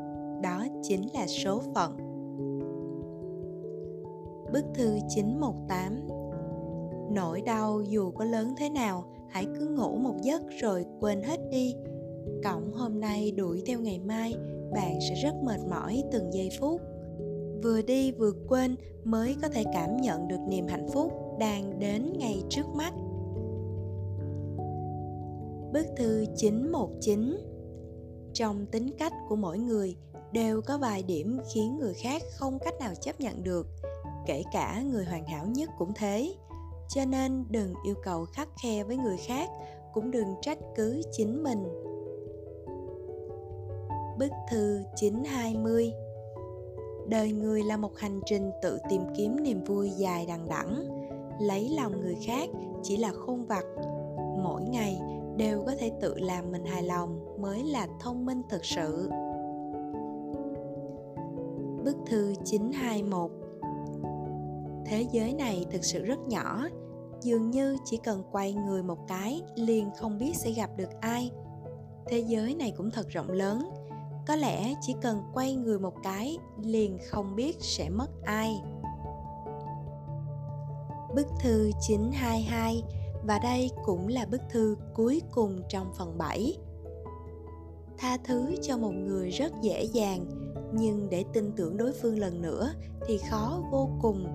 Đó chính là số phận. Bức thư 918 Nỗi đau dù có lớn thế nào, hãy cứ ngủ một giấc rồi quên hết đi. Cổng hôm nay đuổi theo ngày mai, bạn sẽ rất mệt mỏi từng giây phút. Vừa đi vừa quên mới có thể cảm nhận được niềm hạnh phúc đang đến ngay trước mắt. Bức thư 919 Trong tính cách của mỗi người đều có vài điểm khiến người khác không cách nào chấp nhận được, kể cả người hoàn hảo nhất cũng thế cho nên đừng yêu cầu khắc khe với người khác, cũng đừng trách cứ chính mình Bức thư 920 Đời người là một hành trình tự tìm kiếm niềm vui dài đằng đẵng. Lấy lòng người khác chỉ là khôn vặt. Mỗi ngày đều có thể tự làm mình hài lòng mới là thông minh thực sự. Bức thư 921 thế giới này thực sự rất nhỏ, dường như chỉ cần quay người một cái liền không biết sẽ gặp được ai. Thế giới này cũng thật rộng lớn có lẽ chỉ cần quay người một cái liền không biết sẽ mất ai. Bức thư 922 và đây cũng là bức thư cuối cùng trong phần 7. Tha thứ cho một người rất dễ dàng, nhưng để tin tưởng đối phương lần nữa thì khó vô cùng.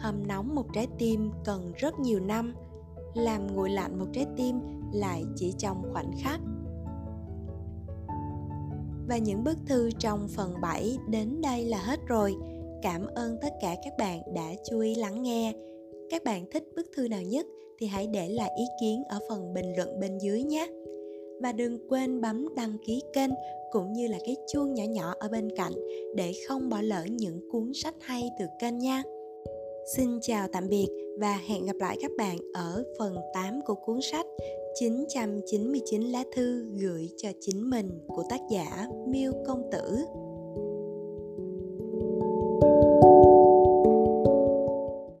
Hâm nóng một trái tim cần rất nhiều năm làm nguội lạnh một trái tim lại chỉ trong khoảnh khắc và những bức thư trong phần 7 đến đây là hết rồi. Cảm ơn tất cả các bạn đã chú ý lắng nghe. Các bạn thích bức thư nào nhất thì hãy để lại ý kiến ở phần bình luận bên dưới nhé. Và đừng quên bấm đăng ký kênh cũng như là cái chuông nhỏ nhỏ ở bên cạnh để không bỏ lỡ những cuốn sách hay từ kênh nha. Xin chào tạm biệt và hẹn gặp lại các bạn ở phần 8 của cuốn sách 999 lá thư gửi cho chính mình của tác giả Miêu Công Tử.